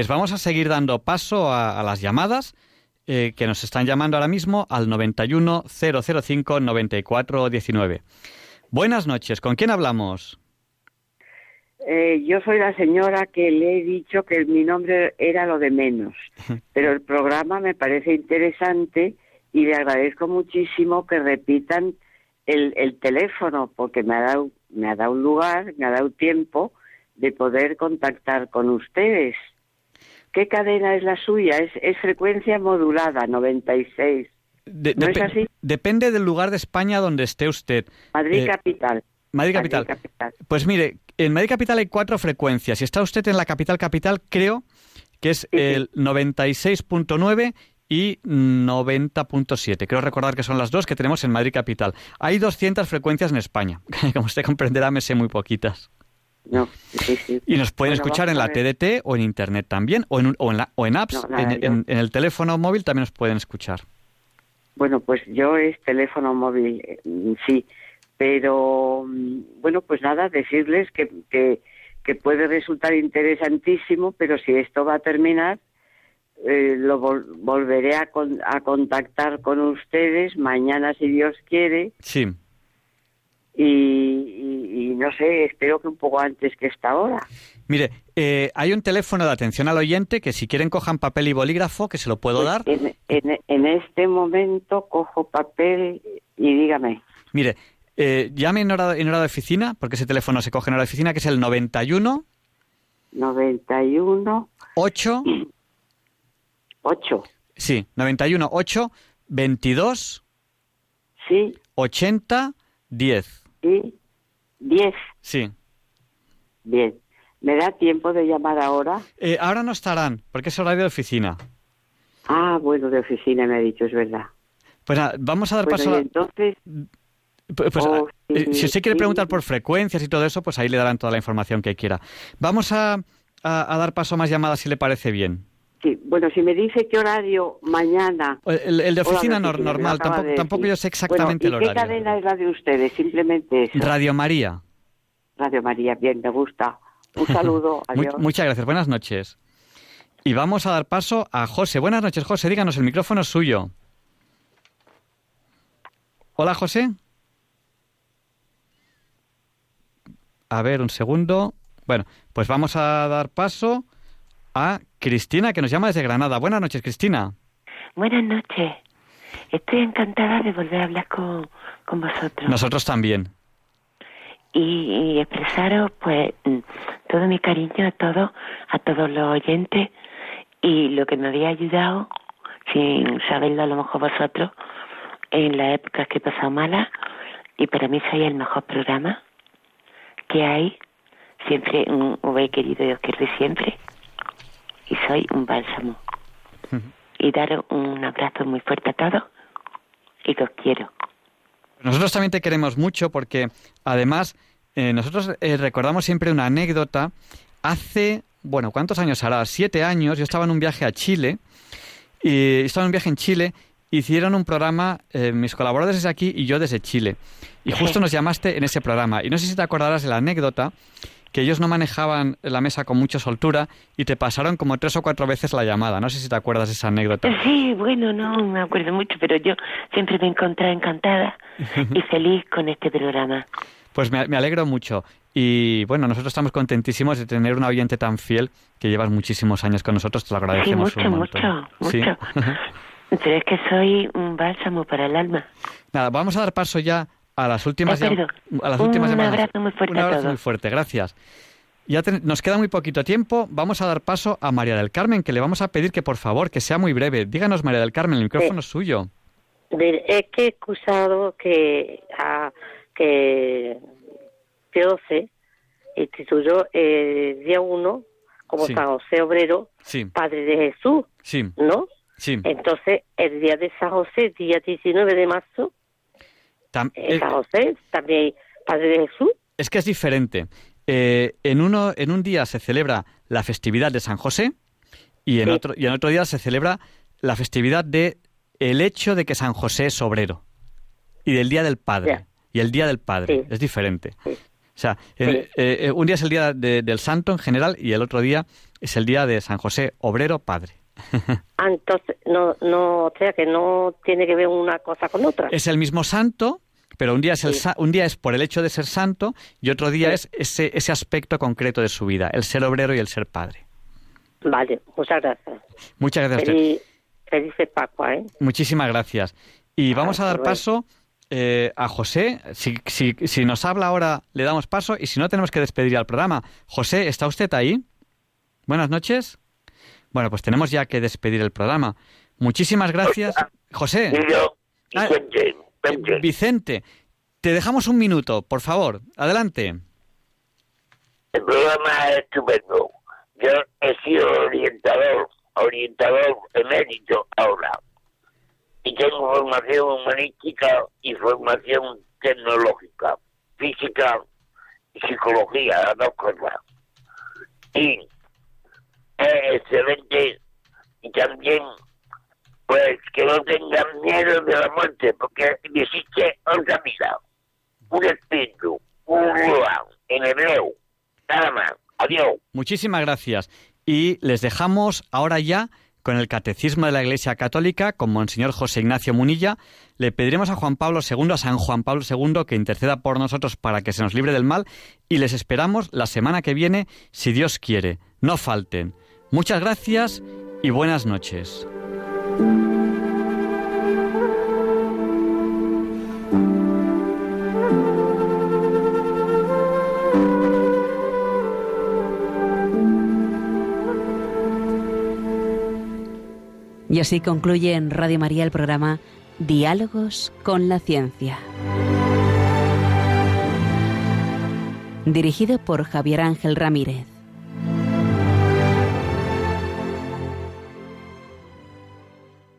Pues vamos a seguir dando paso a, a las llamadas eh, que nos están llamando ahora mismo al 91 005 94 19. Buenas noches, ¿con quién hablamos? Eh, yo soy la señora que le he dicho que mi nombre era lo de menos, pero el programa me parece interesante y le agradezco muchísimo que repitan el, el teléfono porque me ha dado me ha dado un lugar, me ha dado tiempo de poder contactar con ustedes. ¿Qué cadena es la suya? Es, es frecuencia modulada, 96. De- ¿No es así? Depende del lugar de España donde esté usted. Madrid Eh, capital. Madrid capital. Pues mire, en Madrid capital hay cuatro frecuencias. Si está usted en la capital capital, creo que es el 96.9 y 90.7. Creo recordar que son las dos que tenemos en Madrid capital. Hay 200 frecuencias en España. Como usted comprenderá, me sé muy poquitas. No, sí, sí. Y nos pueden Bueno, escuchar en la. TDT o en Internet también, o en, o en, la- o en apps. No, en, yo- en- en el teléfono móvil también nos pueden escuchar. Bueno, pues yo es teléfono móvil, eh, sí, pero mm, bueno, pues nada, decirles que, que, que puede resultar interesantísimo, pero si esto va a terminar, eh, lo vol- volveré a, con- a contactar con ustedes mañana si Dios quiere Sí. Y, y- y no sé, espero que un poco antes que esta hora. Mire, eh, hay un teléfono de atención al oyente que si quieren cojan papel y bolígrafo, que se lo puedo dar. En, en, en este momento cojo papel y dígame. Mire, eh, llame en hora, en hora de oficina, porque ese teléfono se coge en hora de oficina, que es el 91 91 8 8 Sí, 91 8 22 Sí. 80 10. Sí. 10. Sí. Bien. ¿Me da tiempo de llamar ahora? Eh, ahora no estarán, porque es horario de oficina. Ah, bueno, de oficina me ha dicho, es verdad. Pues nada, vamos a dar Bueno, paso y a... entonces, Pues, pues, Oh, eh, sí, si usted quiere sí. preguntar por frecuencias y todo eso, pues ahí le darán toda la información que quiera. Vamos a, a- a dar paso a más llamadas si le parece bien. Sí, bueno, si me dice qué horario mañana... El, el de oficina lo normal, tampoco, de tampoco yo sé exactamente Bueno, el ¿y qué horario. cadena es la de ustedes? Simplemente eso. Radio María. Radio María, bien, me gusta. Un saludo, adiós. muchas gracias, buenas noches. Y vamos a dar paso a José. Buenas noches, José, díganos, el micrófono es suyo. Hola, José. A ver, un segundo. Bueno, pues vamos a dar paso a Cristina, que nos llama desde Granada. Buenas noches, Cristina. Buenas noches. Estoy encantada de volver a hablar con, con vosotros Nosotros también. y, y expresaros pues mm, todo mi cariño a todos, a todos los oyentes y lo que me había ayudado, sin saberlo a lo mejor vosotros, en la época que he pasado mala y para mí soy el mejor programa que hay. Siempre os he querido y os quiero siempre y soy un bálsamo. y daros un abrazo muy fuerte a todos y que os quiero. Nosotros también te queremos mucho porque además eh, nosotros eh, recordamos siempre una anécdota. Hace, bueno, ¿cuántos años hará? Siete años. Yo estaba en un viaje a Chile. Y estaba en un viaje en Chile. Hicieron un programa, eh, mis colaboradores desde aquí y yo desde Chile. Y justo nos llamaste en ese programa. Y no sé si te acordarás de la anécdota que ellos no manejaban la mesa con mucha soltura y te pasaron como tres o cuatro veces la llamada. No sé si te acuerdas de esa anécdota. Sí, bueno, no me acuerdo mucho, pero yo siempre me encontré encantada y feliz con este programa. Pues me, me alegro mucho. Y bueno, nosotros estamos contentísimos de tener un oyente tan fiel que llevas muchísimos años con nosotros. Te lo Sí, agradecemos mucho, un montón. mucho, Sí. mucho. Pero es que soy un bálsamo para el alma. Nada, vamos a dar paso ya a las últimas a las últimas Un llamadas. abrazo muy fuerte Un a abrazo todos. muy fuerte, gracias. Ya ten- nos queda muy poquito tiempo. Vamos a dar paso a María del Carmen, que le vamos a pedir que por favor que sea muy breve. Díganos, María del Carmen, el micrófono es suyo. Ver, es que he escuchado que, a, que Pío XII instituyó el día 1 como Sí. San José Obrero, Sí, Padre de Jesús, sí, ¿no? sí. Entonces, el día de San José, día 19 de marzo, Tam- eh, San José, también Padre de Jesús, es que es diferente. Eh, en, uno, en un día se celebra la festividad de San José y en, Sí. otro, y en otro día se celebra la festividad de el hecho de que San José es obrero y del Día del Padre. Y el Día del Padre Sí. es diferente. O sea, eh, eh, un día es el Día de- del Santo en general y el otro día es el Día de San José, obrero, padre. Ah, entonces, no, no, o sea, que no tiene que ver una cosa con otra. Es el mismo santo, pero un día es, el Sí. sa- un día es por el hecho de ser santo y otro día es ese, ese aspecto concreto de su vida, el ser obrero y el ser padre. Vale, muchas gracias. Muchas gracias. Feliz, felices Pascua, ¿eh? Muchísimas gracias. Y vamos a dar paso eh, a José. Si, si, si nos habla ahora, le damos paso y si no, tenemos que despedir al programa. José, ¿está usted ahí? Buenas noches. Bueno, pues tenemos ya que despedir el programa. Muchísimas gracias. José. Ah, eh, Vicente, te dejamos un minuto, por favor. Adelante. El programa es estupendo. Yo he sido orientador, orientador emérito ahora. Y tengo formación humanística y formación tecnológica, física y psicología, las dos cosas. Y es excelente y también pues que no tengan miedo de la muerte, porque existe otra vida, un espíritu, un ruah en hebreo, nada más. Adiós. Muchísimas gracias. Y les dejamos ahora ya con el Catecismo de la Iglesia Católica, con Monseñor José Ignacio Munilla. Le pediremos a Juan Pablo II, a San Juan Pablo II, que interceda por nosotros para que se nos libre del mal. Y les esperamos la semana que viene, si Dios quiere. No falten. Muchas gracias y buenas noches. Y así concluye en Radio María el programa Diálogos con la Ciencia. Dirigido por Javier Ángel Ramírez.